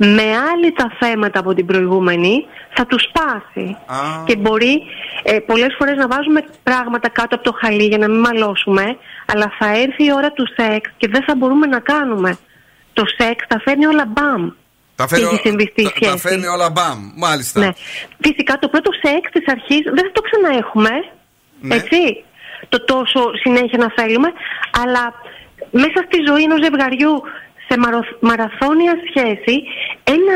με άλλη τα θέματα από την προηγούμενη, θα τους σπάσει. Και μπορεί ε, πολλές φορές να βάζουμε πράγματα κάτω από το χαλί για να μην μαλώσουμε, αλλά θα έρθει η ώρα του σεξ και δεν θα μπορούμε να κάνουμε. Το σεξ τα φέρνει όλα μπαμ. Τα Τι έχει συμβεί στη τα, τα σχέση. φέρνει όλα μπαμ. Μάλιστα. Ναι. Φυσικά το πρώτο σεξ της αρχής δεν θα το ξαναέχουμε. Ναι. Έτσι. Το τόσο συνέχεια να θέλουμε. Αλλά μέσα στη ζωή ενός ζευγαριού σε μαρο- μαραθώνια σχέση ένα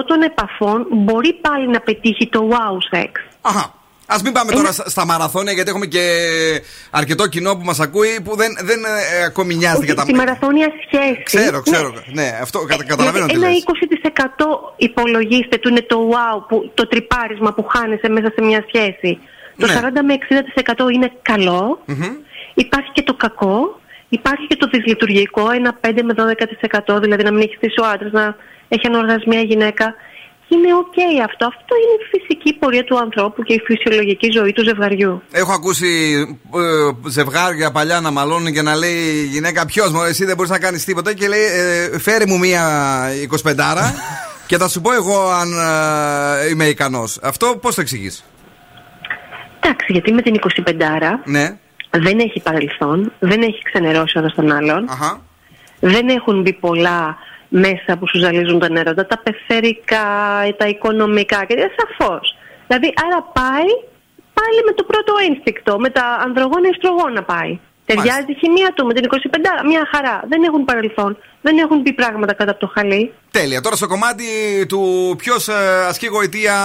20% των επαφών μπορεί πάλι να πετύχει το wow sex. Αχα. Α μην πάμε τώρα στα- στα μαραθώνια γιατί έχουμε και αρκετό κοινό που μας ακούει που δεν, δεν ε, ακόμη νοιάζεται για τα Στη μαραθώνια σχέση. Ξέρω, ξέρω. Ναι, αυτό κατα- καταλαβαίνω τι Δηλαδή, ένα λες. 20% υπολογίστε του είναι το wow, που, το τρυπάρισμα που χάνεσαι μέσα σε μια σχέση. Το Ναι. 40 με 60% είναι καλό. Μμμ. Υπάρχει και το κακό. Υπάρχει και το δυσλειτουργικό, ένα 5 με 12%, δηλαδή να μην έχει στύση ο άντρας, να έχει ανοργασμία η γυναίκα. Είναι οκ αυτό. Αυτό είναι η φυσική πορεία του ανθρώπου και η φυσιολογική ζωή του ζευγαριού. Έχω ακούσει ε, ζευγάρια παλιά να μαλώνουν και να λέει η γυναίκα ποιος μου, εσύ δεν μπορείς να κάνεις τίποτα και λέει ε, φέρε μου μία 25 και θα σου πω εγώ αν ε, είμαι ικανός. Αυτό πώς το εξηγείς; Εντάξει, γιατί με την 25 Ναι. Δεν έχει παρελθόν, δεν έχει ξενερώσει ο ένας τον άλλον. Δεν έχουν μπει πολλά μέσα που σου ζαλίζουν τον έρωτα, τα πεθερικά, τα οικονομικά και σαφώς. Δηλαδή, άρα πάει πάλι με το πρώτο ένστικτο, με τα ανδρογόνα ιστρογόνα πάει. Ταιριάζει η χημεία του με την 25, μια χαρά. Δεν έχουν παρελθόν, δεν έχουν μπει πράγματα κάτω από το χαλί. Τέλεια. Τώρα στο κομμάτι του ποιος ε, ασκεί γοητεία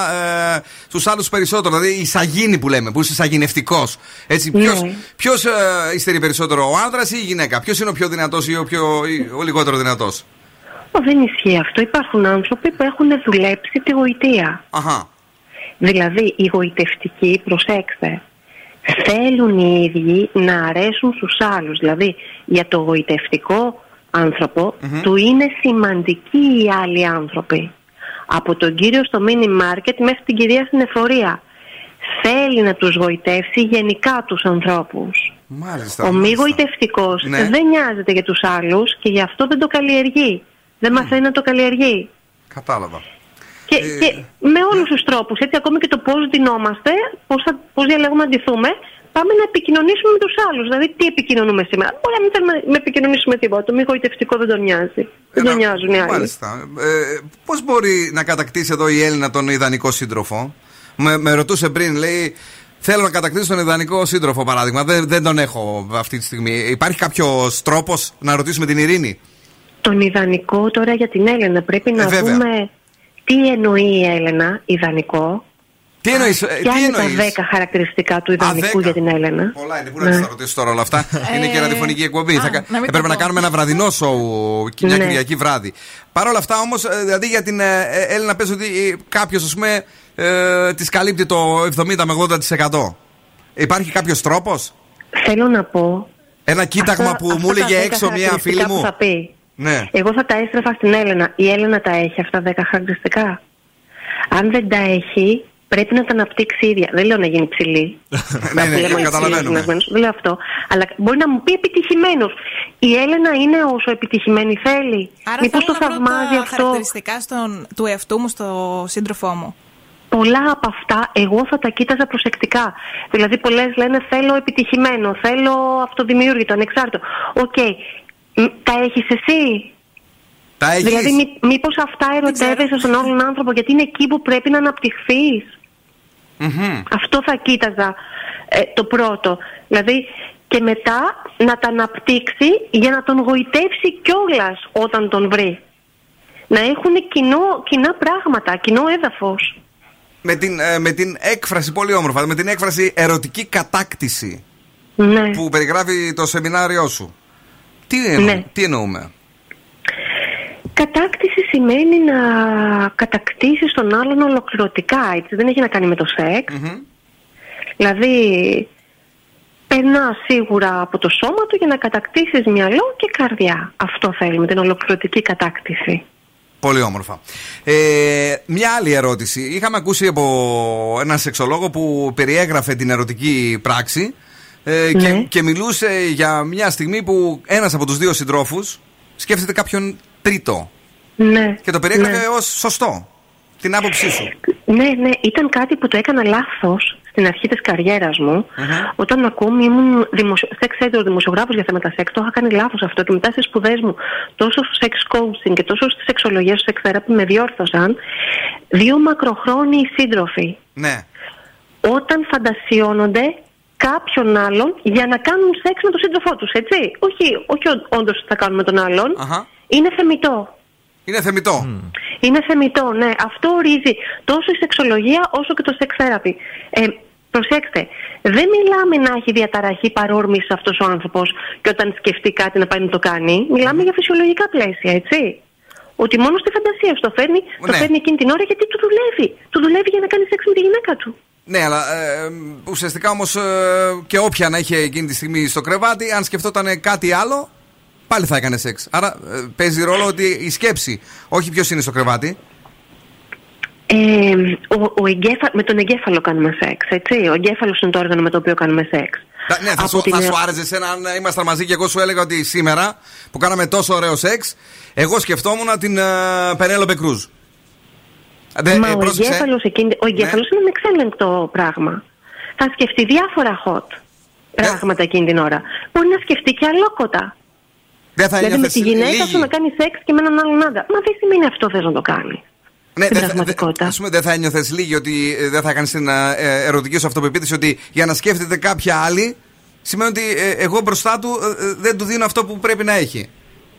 ε, στους άλλους περισσότερο. Δηλαδή η σαγίνη που λέμε, που είσαι σαγηνευτικός. Έτσι, ποιο Ναι. ποιος, ε, υστερεί περισσότερο, ο άνδρα ή η γυναίκα; Ποιος είναι ο πιο δυνατός ή ο, πιο, ή ο λιγότερο δυνατός; Ω, δεν ισχύει αυτό. Υπάρχουν άνθρωποι που έχουν δουλέψει τη γοητεία. Αχα. Δηλαδή, οι γοητευτικοί, προσέξτε, θέλουν οι ίδιοι να αρέσουν στους άλλους. Δηλαδή, για το γοητευτικό άνθρωπο, του είναι σημαντικοί οι άλλοι άνθρωποι. Από τον κύριο στο mini market μέχρι την κυρία στην εφορία. Θέλει να τους γοητεύσει γενικά τους ανθρώπους. Μάλιστα. Ο μη μάλιστα. γοητευτικός Ναι. δεν νοιάζεται για τους άλλους και γι' αυτό δεν το καλλιεργεί. Δεν μαθαίνει να το καλλιεργεί. Κατάλαβα. Και, Ε. και με όλους τους τρόπους, έτσι, ακόμη και το πώς δινόμαστε, πώς πώς διαλέγουμε να ντυθούμε, πάμε να επικοινωνήσουμε με τους άλλους. Δηλαδή, τι επικοινωνούμε σήμερα; Μπορεί να μην θέλουμε να με επικοινωνήσουμε τίποτα. Το μη γοητευτικό δεν τον νοιάζει. Δεν τον νοιάζουν οι άλλοι. Μάλιστα. Ε, Πώς μπορεί να κατακτήσει εδώ η Έλληνα τον ιδανικό σύντροφο; Με, με ρωτούσε πριν, λέει. Θέλω να κατακτήσω τον ιδανικό σύντροφο, παράδειγμα. Δεν, δεν τον έχω αυτή τη στιγμή. Υπάρχει κάποιος τρόπος να ρωτήσουμε την Ειρήνη; Τον ιδανικό τώρα για την Έλενα πρέπει να Ε, βέβαια. δούμε τι εννοεί η Έλενα, ιδανικό. Τι εννοείς, ε, Ποια τι είναι εννοείς; τα 10 χαρακτηριστικά του ιδανικού 10. για την Έλενα; Πολλά είναι. Πού να τα ρωτήσω τώρα όλα αυτά. είναι και Ε, ραδιοφωνική εκπομπή. α, Θα κα- να μην Έπρεπε τα να πω. κάνουμε ένα βραδινό σοου και μια Ναι. Κυριακή βράδυ. Παρ' όλα αυτά όμως, δηλαδή για την ε, ε, Έλληνα πες ότι κάποιος, ας πούμε, ε, της καλύπτει το 70 με 80%. Υπάρχει κάποιος τρόπος; Θέλω να πω. Ένα κοίταγμα αυτά- που αυτά μου τα έλεγε 10 έξω μία φίλη χαρακτηριστικά μου. που θα πει. Ναι. Εγώ θα τα έστρεφα στην Έλενα. Η Έλενα τα έχει αυτά τα 10 χαρακτηριστικά; Αν δεν τα έχει, πρέπει να τα αναπτύξει η ίδια. Δεν λέω να γίνει ψηλή. ναι, ναι, λέμε καταλαβαίνουμε. ψηλός, Δεν λέω αυτό. Αλλά μπορεί να μου πει επιτυχημένος. Η Έλενα είναι όσο επιτυχημένη θέλει. Άρα Μήπως θέλω το να βρω θαυμάζει τα αυτό; χαρακτηριστικά στον, του εαυτού μου στο σύντροφό μου. Πολλά από αυτά εγώ θα τα κοίταζα προσεκτικά. Δηλαδή, πολλές λένε θέλω επιτυχημένο, θέλω αυτοδημιούργητο, ανεξάρτητο. Οκ. Μ, Τα έχεις εσύ; Τα έχεις. Δηλαδή, μή, μήπως αυτά ερωτεύεσαι στον άλλον άνθρωπο, γιατί είναι εκεί που πρέπει να αναπτυχθείς; Αυτό θα κοίταζα ε, το πρώτο. Δηλαδή, και μετά να τα αναπτύξει για να τον γοητεύσει κιόλας όταν τον βρει. Να έχουν κοινό, κοινά πράγματα, κοινό έδαφος. Με την, ε, με την έκφραση, πολύ όμορφα, με την έκφραση ερωτική κατάκτηση Ναι. που περιγράφει το σεμινάριό σου. Τι, εννο, Ναι. τι εννοούμε; Κατάκτηση σημαίνει να κατακτήσεις τον άλλον ολοκληρωτικά, έτσι. Δεν έχει να κάνει με το σεξ. Δηλαδή, περνά σίγουρα από το σώμα του για να κατακτήσεις μυαλό και καρδιά. Αυτό θέλουμε, την ολοκληρωτική κατάκτηση. Πολύ όμορφα. Ε, μια άλλη ερώτηση. Είχαμε ακούσει από έναν σεξολόγο που περιέγραφε την ερωτική πράξη ε, και, Ναι. και μιλούσε για μια στιγμή που ένας από τους δύο συντρόφους σκέφτεται κάποιον τρίτο Ναι. και το περιέγραφε ναι. ως σωστό. Την άποψή σου. Ναι, ναι, ήταν κάτι που το έκανα λάθος στην αρχή της καριέρας μου. Όταν ακόμη ήμουν δημοσιο... σεξ editor δημοσιογράφος για θέματα σεξ, το είχα κάνει λάθος αυτό. Και μετά στις σπουδές μου, τόσο στο sex coaching και τόσο στη σεξολογία, στο sex therapy, με διόρθωσαν δύο μακροχρόνιοι σύντροφοι. Ναι. Όταν φαντασιώνονται κάποιον άλλον για να κάνουν σεξ με τον σύντροφό τους, έτσι. Όχι, όχι όντως θα κάνουν με τον άλλον. Αχα. Είναι θεμητό. Είναι θεμητό. Είναι θεμητό, ναι. Αυτό ορίζει τόσο η σεξολογία όσο και το sex therapy. Ε, προσέξτε, δεν μιλάμε να έχει διαταραχή παρόρμηση αυτός ο άνθρωπος και όταν σκεφτεί κάτι να πάει να το κάνει. Μιλάμε για φυσιολογικά πλαίσια, έτσι. Ότι μόνο στη φαντασία σου το φέρνει, το Ναι. φέρνει εκείνη την ώρα γιατί του δουλεύει. Του δουλεύει για να κάνει σεξ με τη γυναίκα του. Ναι, αλλά ε, ουσιαστικά όμως και όποια να είχε εκείνη τη στιγμή στο κρεβάτι, αν σκεφτόταν κάτι άλλο, πάλι θα έκανε σεξ. Άρα ε, παίζει ρόλο ότι η σκέψη, όχι ποιος είναι στο κρεβάτι. Ε, ο, ο εγκέφα... Με τον εγκέφαλο κάνουμε σεξ, έτσι. Ο εγκέφαλος είναι το όργανο με το οποίο κάνουμε σεξ. Τα- ναι, θα, Από σου, την θα ε- σου άρεσε εσένα αν ήμασταν μαζί και εγώ σου έλεγα ότι σήμερα που κάναμε τόσο ωραίο σεξ, εγώ σκεφτόμουν την uh, Πενέλοπε Κρούζ. Ε, Μα ο εγκέφαλος εκείνη... ο εγκέφαλος είναι ένα εξέλεγκτο πράγμα. Θα σκεφτεί διάφορα hot πράγματα εκείνη την ώρα. Μπορεί να σκεφτεί και αλόκοτα. Δεν θα δηλαδή με ένιωθες τη γυναίκα λίγη. σου να κάνεις σεξ και με έναν άλλον άντρα. Μα δεν σημαίνει αυτό θες να το κάνει. Ναι, στην δεν θα- πραγματικότητα. Ας πούμε, δεν θα ένιωθες λίγη ότι ε, δεν θα κάνεις την ε, ε, ερωτική σου αυτοπεποίθηση ότι για να σκέφτεται κάποια άλλη σημαίνει ότι ε, εγώ μπροστά του ε, ε, δεν του δίνω αυτό που πρέπει να έχει.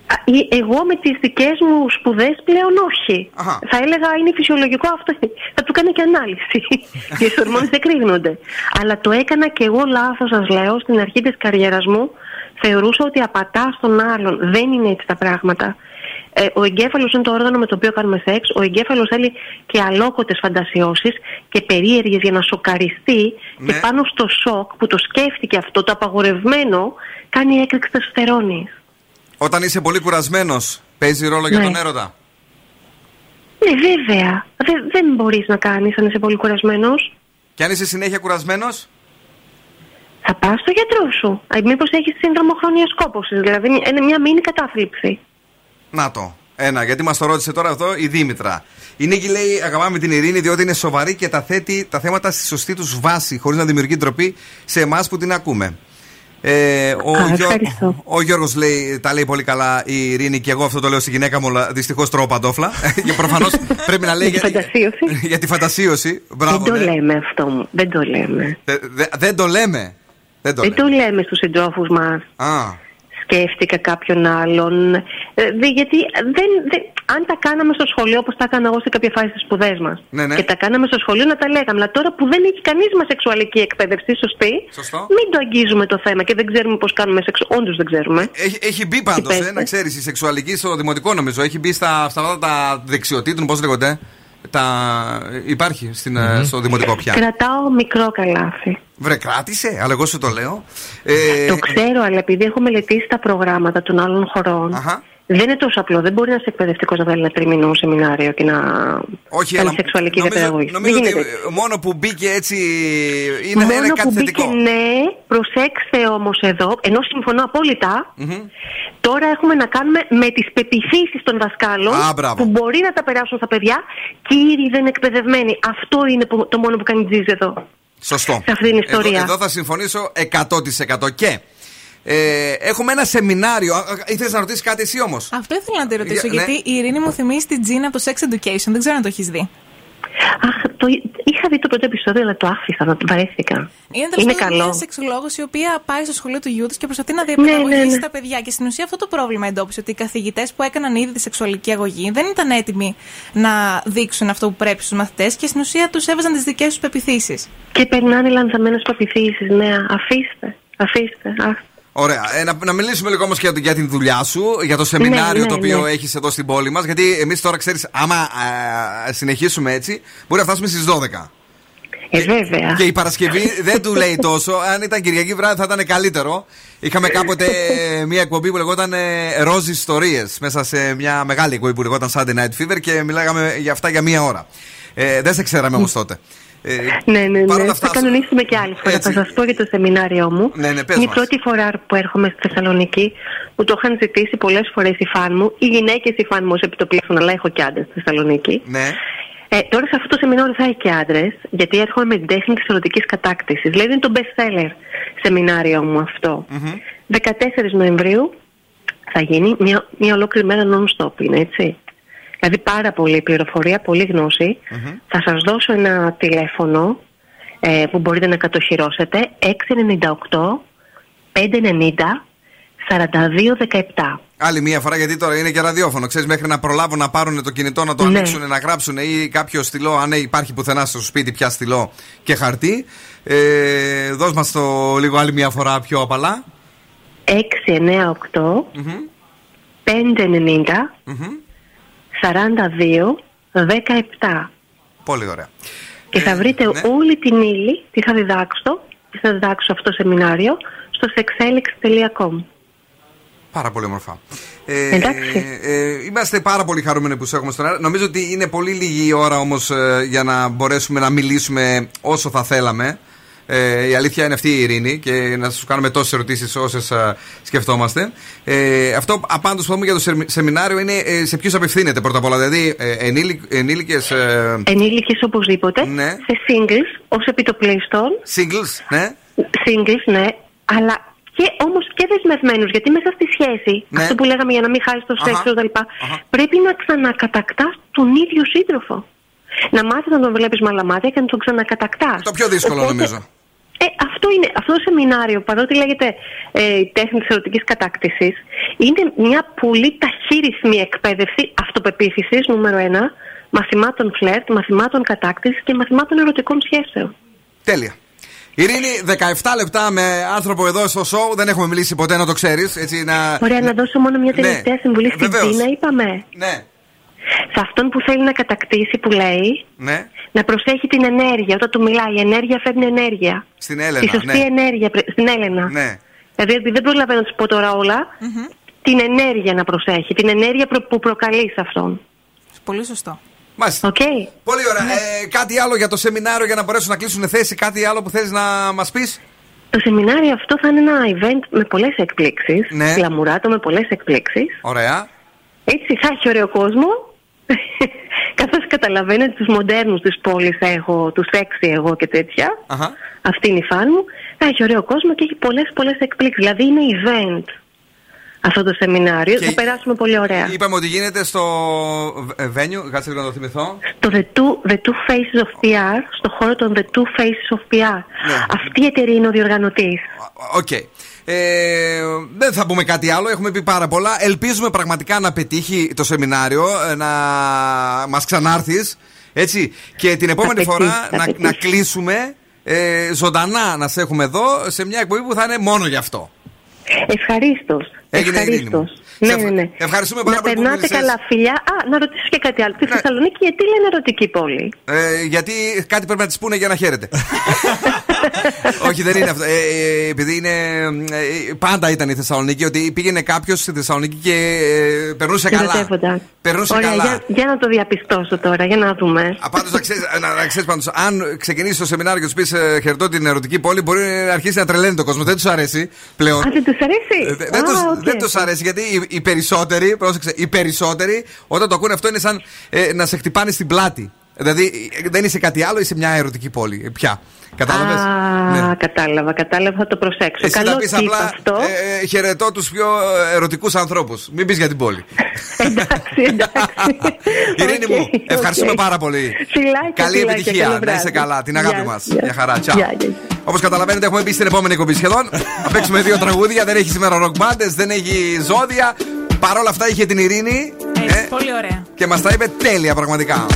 Α, ή- Εγώ με τις δικές μου σπουδές πλέον όχι. Θα έλεγα είναι φυσιολογικό αυτό. Θα του κάνω και ανάλυση. Οι ορμόνες δεν κρύβνονται. Αλλά το έκανα και εγώ λάθος σας λέω στην αρχή της καριέρας μου. Θεωρούσα ότι απατά στον άλλον. Δεν είναι έτσι τα πράγματα. Ε, ο εγκέφαλος είναι το όργανο με το οποίο κάνουμε σεξ. Ο εγκέφαλος θέλει και αλόκοτες φαντασιώσεις και περίεργες για να σοκαριστεί Ναι. και πάνω στο σοκ που το σκέφτηκε αυτό, το απαγορευμένο, κάνει έκρηξη τεστοστερόνης. Όταν είσαι πολύ κουρασμένος, παίζει ρόλο για Ναι. τον έρωτα; Ναι, βέβαια. Δεν, δεν μπορείς να κάνεις αν είσαι πολύ κουρασμένος. Και αν είσαι συνέχεια κουρασμένος, Θα πας στο γιατρό σου. Μήπως έχεις σύνδρομο χρόνια κόπωσης. Δηλαδή είναι μια μήνυ κατάθλιψη. να το. Ένα, γιατί μας το ρώτησε τώρα αυτό η Δήμητρα. Η Νίκη λέει: Αγαπάμε την ειρήνη, διότι είναι σοβαρή και τα θέτει τα θέματα στη σωστή τους βάση, χωρίς να δημιουργεί ντροπή σε εμάς που την ακούμε. Ε, ο, Α, Γιώ- ευχαριστώ. ο Γιώργος λέει, τα λέει πολύ καλά η Ειρήνη και εγώ αυτό το λέω στη γυναίκα μου, αλλά δυστυχώς τρώω παντόφλα. και προφανώς πρέπει να λέει Για τη φαντασίωση. για τη φαντασίωση. Μπράβο, δεν το ναι. λέμε αυτό μου. Δεν το λέμε. Δε- δε- δεν το λέμε. Δεν το δεν το λέμε στους συντρόφους μας. Α, Σκέφτηκα κάποιον άλλον. Ε, δε- γιατί δεν, δεν, αν τα κάναμε στο σχολείο όπως τα έκανα εγώ σε κάποια φάση στις σπουδές μας. Ναι, ναι. Και τα κάναμε στο σχολείο να τα λέγαμε. Αλλά τώρα που δεν έχει κανείς μας σεξουαλική εκπαίδευση, σωστή, Σωστό. μην το αγγίζουμε το θέμα και δεν ξέρουμε πώς κάνουμε σεξ. Όντως δεν ξέρουμε. Έχει, έχει μπει πάντως, Τι πες, ε, να ξέρεις, η σεξουαλική στο δημοτικό νομίζω. Έχει μπει στα, στα αυτά τα δεξιοτήτων, πώς λέγονται; Τα... Υπάρχει στην, ε, στο δημοτικό πια. Κρατάω μικρό καλάθι. Βρε, κράτησε, αλλά εγώ σου το λέω. Ε, Το ξέρω, αλλά επειδή έχω μελετήσει τα προγράμματα των άλλων χωρών, Δεν είναι τόσο απλό. Δεν μπορεί ένας εκπαιδευτικός να βγάλει ένα τριμηνό σεμινάριο και να Όχι, κάνει αλλά σεξουαλική νομίζω, διαπαιδαγωγή. νομίζω Δεν ότι γίνεται. μόνο που μπήκε έτσι είναι, Μόνο είναι κάτι που θετικό. μπήκε ναι, προσέξτε όμως εδώ, ενώ συμφωνώ απόλυτα, Μμμ. τώρα έχουμε να κάνουμε με τις πεπιθήσεις των δασκάλων Α, μπράβο. που μπορεί να τα περάσουν στα παιδιά και ήδη δεν είναι εκπαιδευμένοι. Αυτό είναι που- το μόνο που κάνει τζιζ εδώ. Σωστό. σε αυτή την ιστορία. Εδώ, εδώ θα συμφωνήσω 100%. Και ε, έχουμε ένα σεμινάριο. Ήθελες να ρωτήσεις κάτι εσύ όμως; Αυτό ήθελα να τη ρωτήσω, Για- ναι. γιατί η Ειρήνη μου θυμίζει την Τζίνα από το Sex Education. Δεν ξέρω αν το έχεις δει. Αχ, το, είχα δει το πρώτο επεισόδιο, αλλά το άφησα, να το βαρέθηκα. Είναι, Είναι τέλος πάντων καλό. μια σεξολόγος η οποία πάει στο σχολείο του γιού της και προσπαθεί να διαπαιδαγωγήσει ναι, ναι. τα παιδιά. Και στην ουσία αυτό το πρόβλημα εντόπισε ότι οι καθηγητές που έκαναν ήδη τη σεξουαλική αγωγή δεν ήταν έτοιμοι να δείξουν αυτό που πρέπει στους μαθητές και στην ουσία τους έβαζαν τις δικές τους πεπιθήσεις. Και περνάνε λανθαμένε πεπιθήσεις. Ναι, αφήστε. Αφήστε. Αχ. Ωραία. Ε, να, να μιλήσουμε λίγο όμως για, για την δουλειά σου, για το σεμινάριο ναι, το οποίο ναι. έχεις εδώ στην πόλη μας. Γιατί εμείς τώρα ξέρεις, άμα α, συνεχίσουμε έτσι, μπορεί να φτάσουμε στις 12. Ε, βέβαια. Και η Παρασκευή δεν του λέει τόσο. Αν ήταν Κυριακή βράδυ θα ήταν καλύτερο. Είχαμε κάποτε ε, μια εκπομπή που λεγόταν ε, Ρόζι Ιστορίες μέσα σε μια μεγάλη εκπομπή που λεγόταν Sunday Night Fever και μιλάγαμε για αυτά για μία ώρα. Ε, δεν σε ξέραμε όμως τότε. Ε, Ναι, ναι, ναι. Παρ' όλα Θα αυτά, κανονίσουμε και άλλη φορά. Έτσι. Θα σας πω για το σεμινάριό μου. Ναι, ναι, πες Είναι η μας. πρώτη φορά που έρχομαι στη Θεσσαλονίκη που το είχαν ζητήσει πολλές φορές οι φαν μου. Οι γυναίκες οι φαν μου ως επιτοπλίστων, αλλά έχω και άντρες στη Θεσσαλονίκη. Ναι. Ε, τώρα σε αυτό το σεμινάριο θα έχει και άντρες, γιατί έρχομαι με την τέχνη της ερωτικής κατάκτησης. Δηλαδή είναι το best seller σεμινάριο μου αυτό. 14 Νοεμβρίου θα γίνει μια, μια ολόκληρη μέρα non-stop, είναι έτσι. Δηλαδή πάρα πολύ πληροφορία, πολύ γνώση. Θα σας δώσω ένα τηλέφωνο ε, που μπορείτε να κατοχυρώσετε. 698 590 4217. Άλλη μία φορά γιατί τώρα είναι και ραδιόφωνο. Ξέρεις, μέχρι να προλάβουν να πάρουν το κινητό, να το Ναι. ανοίξουν, να γράψουν ή κάποιο στυλό, αν υπάρχει πουθενά στο σπίτι πια στυλό και χαρτί. Ε, δώσ' μας το λίγο άλλη μία φορά πιο απαλά. 698 590 42 17. Πολύ ωραία. Και θα βρείτε όλη την ύλη, τι θα διδάξω, τι θα διδάξω αυτό το σεμινάριο, στο sexelix.com. Πάρα πολύ όμορφα. Ε, Εντάξει. ε, είμαστε πάρα πολύ χαρούμενοι που σε έχουμε στον αέρα. Νομίζω ότι είναι πολύ λίγη η ώρα όμως για να μπορέσουμε να μιλήσουμε όσο θα θέλαμε. Ε, η αλήθεια είναι αυτή η ειρήνη και να σου κάνουμε τόσες ερωτήσεις όσες σκεφτόμαστε. Ε, αυτό απάντως που πούμε για το σεμι- σεμινάριο είναι ε, σε ποιους απευθύνεται πρώτα απ' όλα. Δηλαδή ε, ενήλικες. Ε, Ενήλικες οπωσδήποτε, Ναι. σε singles, ως επιτοπλίστων, singles, ναι. singles, ναι, αλλά και όμως και δεσμευμένους, γιατί μέσα στη σχέση, Ναι. αυτό που λέγαμε για να μην χάσεις το σεξ Αχα. κτλ. Πρέπει να ξανακατακτάς τον ίδιο σύντροφο. Να μάθεις να τον βλέπεις με άλλα μάτια και να τον ξανακατακτάς. Το πιο δύσκολο Οπότε, νομίζω. Ε, αυτό είναι, αυτό το σεμινάριο, παρότι λέγεται ε, η τέχνη της ερωτικής κατάκτησης, είναι μια πολύ ταχύρυθμη εκπαίδευση αυτοπεποίθησης, νούμερο ένα, μαθημάτων φλερτ, μαθημάτων κατάκτησης και μαθημάτων ερωτικών σχέσεων. Τέλεια. Ειρήνη, 17 λεπτά με άνθρωπο εδώ στο σοου. Δεν έχουμε μιλήσει ποτέ, να το ξέρεις. Να... Ωραία, να δώσω μόνο μια Ναι, τελευταία συμβουλή στην βεβαίως. Τζίνα, είπαμε. Ναι. Σε αυτόν που θέλει να κατακτήσει, που λέει, Ναι. Να προσέχει την ενέργεια. Όταν του μιλάει, η ενέργεια φέρνει ενέργεια. Στην Έλενα. Τη σωστή ναι. ενέργεια, πρε- στην Έλενα. Ναι. Δηλαδή, επειδή δεν προλαβαίνω να του πω τώρα όλα, την ενέργεια να προσέχει. Την ενέργεια προ- που προκαλείς σε αυτόν. Πολύ σωστό. Μάλιστα. Okay. Πολύ ωραία. Ε, κάτι άλλο για το σεμινάριο για να μπορέσουν να κλείσουν θέση, κάτι άλλο που θέλει να μας πεις; Το σεμινάριο αυτό θα είναι ένα event με πολλές εκπλήξεις. Ναι. Γλαμουράτο με πολλές εκπλήξεις. Ωραία. Έτσι θα έχει ωραίο κόσμο. Καθώς καταλαβαίνετε, τους μοντέρνους της πόλης έχω, τους σεξι εγώ και τέτοια. Αχα. Αυτή είναι η φαν μου. Θα έχει ωραίο κόσμο και έχει πολλές πολλές εκπλήξεις. Δηλαδή είναι event αυτό το σεμινάριο. Και- Θα περάσουμε πολύ ωραία. Είπαμε ότι γίνεται στο ε, venue. Κάτσε λίγο να το θυμηθώ. Το the two, the two Faces of PR, στο χώρο των The Two Faces of PR. Ναι. Αυτή η εταιρεία είναι ο διοργανωτής. Οκ. Ε, δεν θα πούμε κάτι άλλο, έχουμε πει πάρα πολλά. Ελπίζουμε πραγματικά να πετύχει το σεμινάριο, ε, να μας ξανάρθεις. Έτσι. Και την επόμενη πετύχει, φορά θα να, πετύχει. να κλείσουμε ε, ζωντανά να σε έχουμε εδώ σε μια εκπομπή που θα είναι μόνο γι' αυτό. Ευχαρίστως. Έγινε, Ειρήνη μου. Ναι, ναι, ναι. Ευχαριστούμε πάρα να πολύ που περνάτε μίλησες. καλά, φιλιά. Α, να ρωτήσω και κάτι άλλο. Τη Θεσσαλονίκη, γιατί λένε ερωτική πόλη; Ε, γιατί κάτι πρέπει να της πούνε για να χαίρεται. Όχι, δεν είναι αυτό. Ε, ε, επειδή είναι. ε, πάντα ήταν η Θεσσαλονίκη, ότι πήγαινε κάποιος στη Θεσσαλονίκη και ε, περνούσε καλά. Ερωτεύονταν. Περνούσε Ωραία, καλά. Για, για να το διαπιστώσω τώρα, για να δούμε. Πάντως να ξέρεις, να, να ξέρεις πάντως, αν ξεκινήσεις το σεμινάριο και τους πεις ε, χαιρετώ την ερωτική πόλη, μπορεί να αρχίσει να τρελαίνει το κόσμο. Δεν τους αρέσει πλέον. Α, δεν τους αρέσει; Ε, δεν, Α, τους, οκ. δεν τους αρέσει γιατί οι, οι περισσότεροι, πρόσεξε, οι περισσότεροι όταν το ακούνε αυτό είναι σαν ε, να σε χτυπάνε στην πλάτη. Δηλαδή ε, δεν είσαι κάτι άλλο, είσαι μια ερωτική πόλη. Ε, Πια. Κατάλαβες; Α, κατάλαβα, κατάλαβα, θα το προσέξω. Ναι. Εσύ Καλό θα πεις tip απλά αυτό. ε, ε, χαιρετώ τους πιο ερωτικούς ανθρώπους. Μην πεις για την πόλη. εντάξει, εντάξει. Ειρήνη μου, ευχαριστούμε πάρα πολύ. Φιλάκια, Καλή φιλάκια, επιτυχία. καλό Να είσαι βράδυ. καλά. Την αγάπη Γεια, μας. γεια. Μια χαρά. Τσάου. Γεια, γεια. Όπως καταλαβαίνετε, έχουμε μπει στην επόμενη κομπή σχεδόν. Θα παίξουμε δύο τραγούδια. Δεν έχει σήμερα ροκ μπάντες, δεν έχει ζώδια. Παρ' όλα αυτά είχε την Ειρήνη Έτσι, πολύ ωραία. και μας τα είπε τέλεια πραγματικά.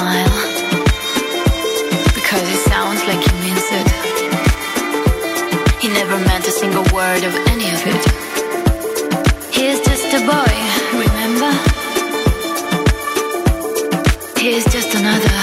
Smile. Because it sounds like he means it. He never meant a single word of any of it. He is just a boy, remember? He is just another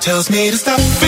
tells me to stop.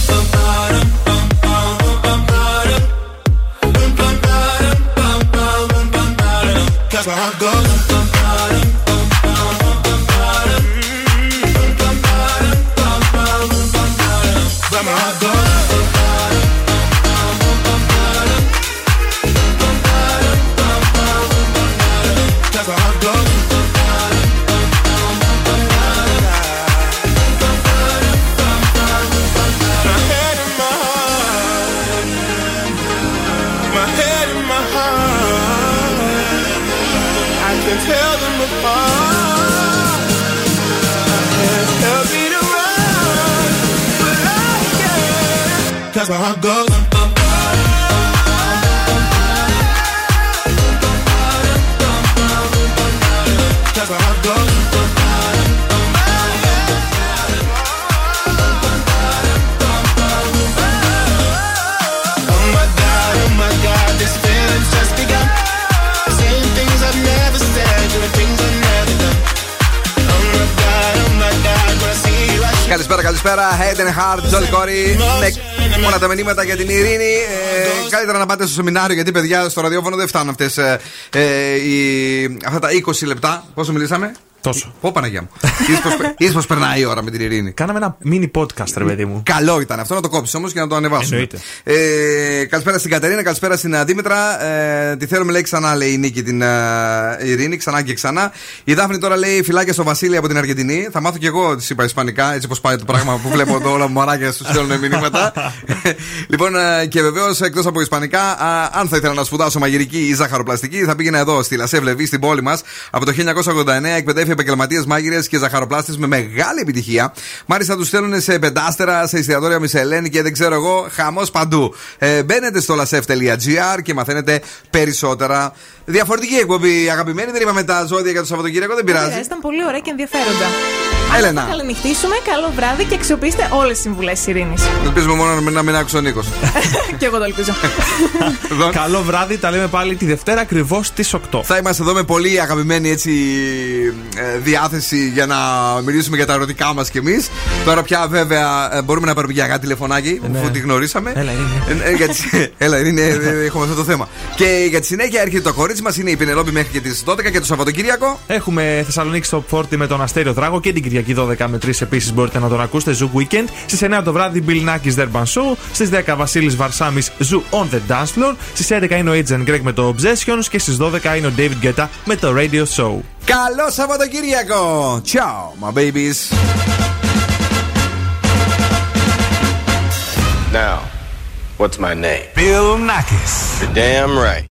that's where I go. can't. 'Cause my heart goes. That's my heart goes. Oh my God, oh my God, this feeling's just begun. Saying things I've never said, doing things I've never done. Oh my God, oh my God, when I see you, I should. Καλησπέρα, καλησπέρα. Head and Heart, Jolly Corey. Με όλα τα μηνύματα για την ειρήνη. Ε, καλύτερα να πάτε στο σεμινάριο γιατί, παιδιά, στο ραδιόφωνο δεν φτάνουν αυτές, ε, ε, οι- αυτά τα 20 λεπτά. Πόσο μιλήσαμε; Τόσο. Πω Παναγία μου. Είδες πως περνάει η ώρα με την ειρήνη; Κάναμε ένα mini podcast, ρε παιδί μου. Καλό ήταν αυτό να το κόψεις όμως και να το ανεβάσουμε. Εννοείται. Ε, καλησπέρα στην Κατερίνα, καλησπέρα στην ε, Δήμητρα. Ε, τη θέλουμε λέει ξανά, λέει η Νίκη την ε, Ειρήνη, ξανά και ξανά. Η Δάφνη τώρα λέει φυλάκια στο Βασίλη από την Αργεντινή. Θα μάθω κι εγώ, τη είπα Ισπανικά, έτσι πώ πάει το πράγμα που βλέπω εδώ όλα μου μαράκια σου στέλνουν μηνύματα. λοιπόν, ε, και βεβαίως εκτός από Ισπανικά, α, αν θα ήθελα να σπουδάσω μαγειρική ή ζαχαροπλαστική, θα πήγαινα εδώ στη Λασέ Βλεβή στην πόλη μας. Από το 1989 εκπαιδεύει επαγγελματίε μάγειρες και ζαχαροπλάστε με μεγάλη επιτυχία. Μάλιστα τους στέλνουν σε πεντάστερα, σε εστιατόρια Μισελέν και δεν ξέρω εγώ, χαμός παντού. Ε, μπαίνετε στο lasef.gr και μαθαίνετε περισσότερα. Διαφορετική εκπομπή, αγαπημένη. Δεν είπαμε τα ζώδια για το Σαββατοκύριακο, δεν πειράζει. Ήταν πολύ ωραία και ενδιαφέροντα. Έλενα. Θα καληνυχτήσουμε, καλό βράδυ και αξιοποιήστε όλες τις συμβουλές της ειρήνης. Ελπίζουμε μόνο να μην- να μην άκουσε ο Νίκος. και εγώ το ελπίζω. Καλό βράδυ, τα λέμε πάλι τη Δευτέρα ακριβώς στις 8. Θα είμαστε εδώ με πολύ αγαπημένη έτσι, ε, διάθεση για να μιλήσουμε για τα ερωτικά μας κι εμείς. Τώρα πια βέβαια ε, μπορούμε να πάρουμε για κάτι τηλεφωνάκι, ναι. αφού τη γνωρίσαμε. Έλα, Ειρήνη. Ε, ε, για τη- Έλα, είναι, έχουμε αυτό το θέμα. Και για τη συνέχεια έρχεται το κορίτσι μας, είναι η Πινελόπη μέχρι και τις 12 και το Σαββατοκύριακο. Έχουμε Θεσσαλονίκη στο Φόρτι με τον Αστέριο Δράγο και την Κυριακή 12 με 3 επίση μπορείτε να τον ακούσετε. Zoo Weekend. Στι 9 το βράδυ Bill Nackis Derban Show. Στι 10 Βασίλη Βαρσάμι Zoo on the Dance Floor. Στι 11 είναι ο Agent Greg με το Obsessions. Και στι 12 είναι ο David Guetta με το Radio Show. Καλό Σαββατοκύριακο! Ciao, my babies! Now, what's my name? Bill Nackis. You're damn right.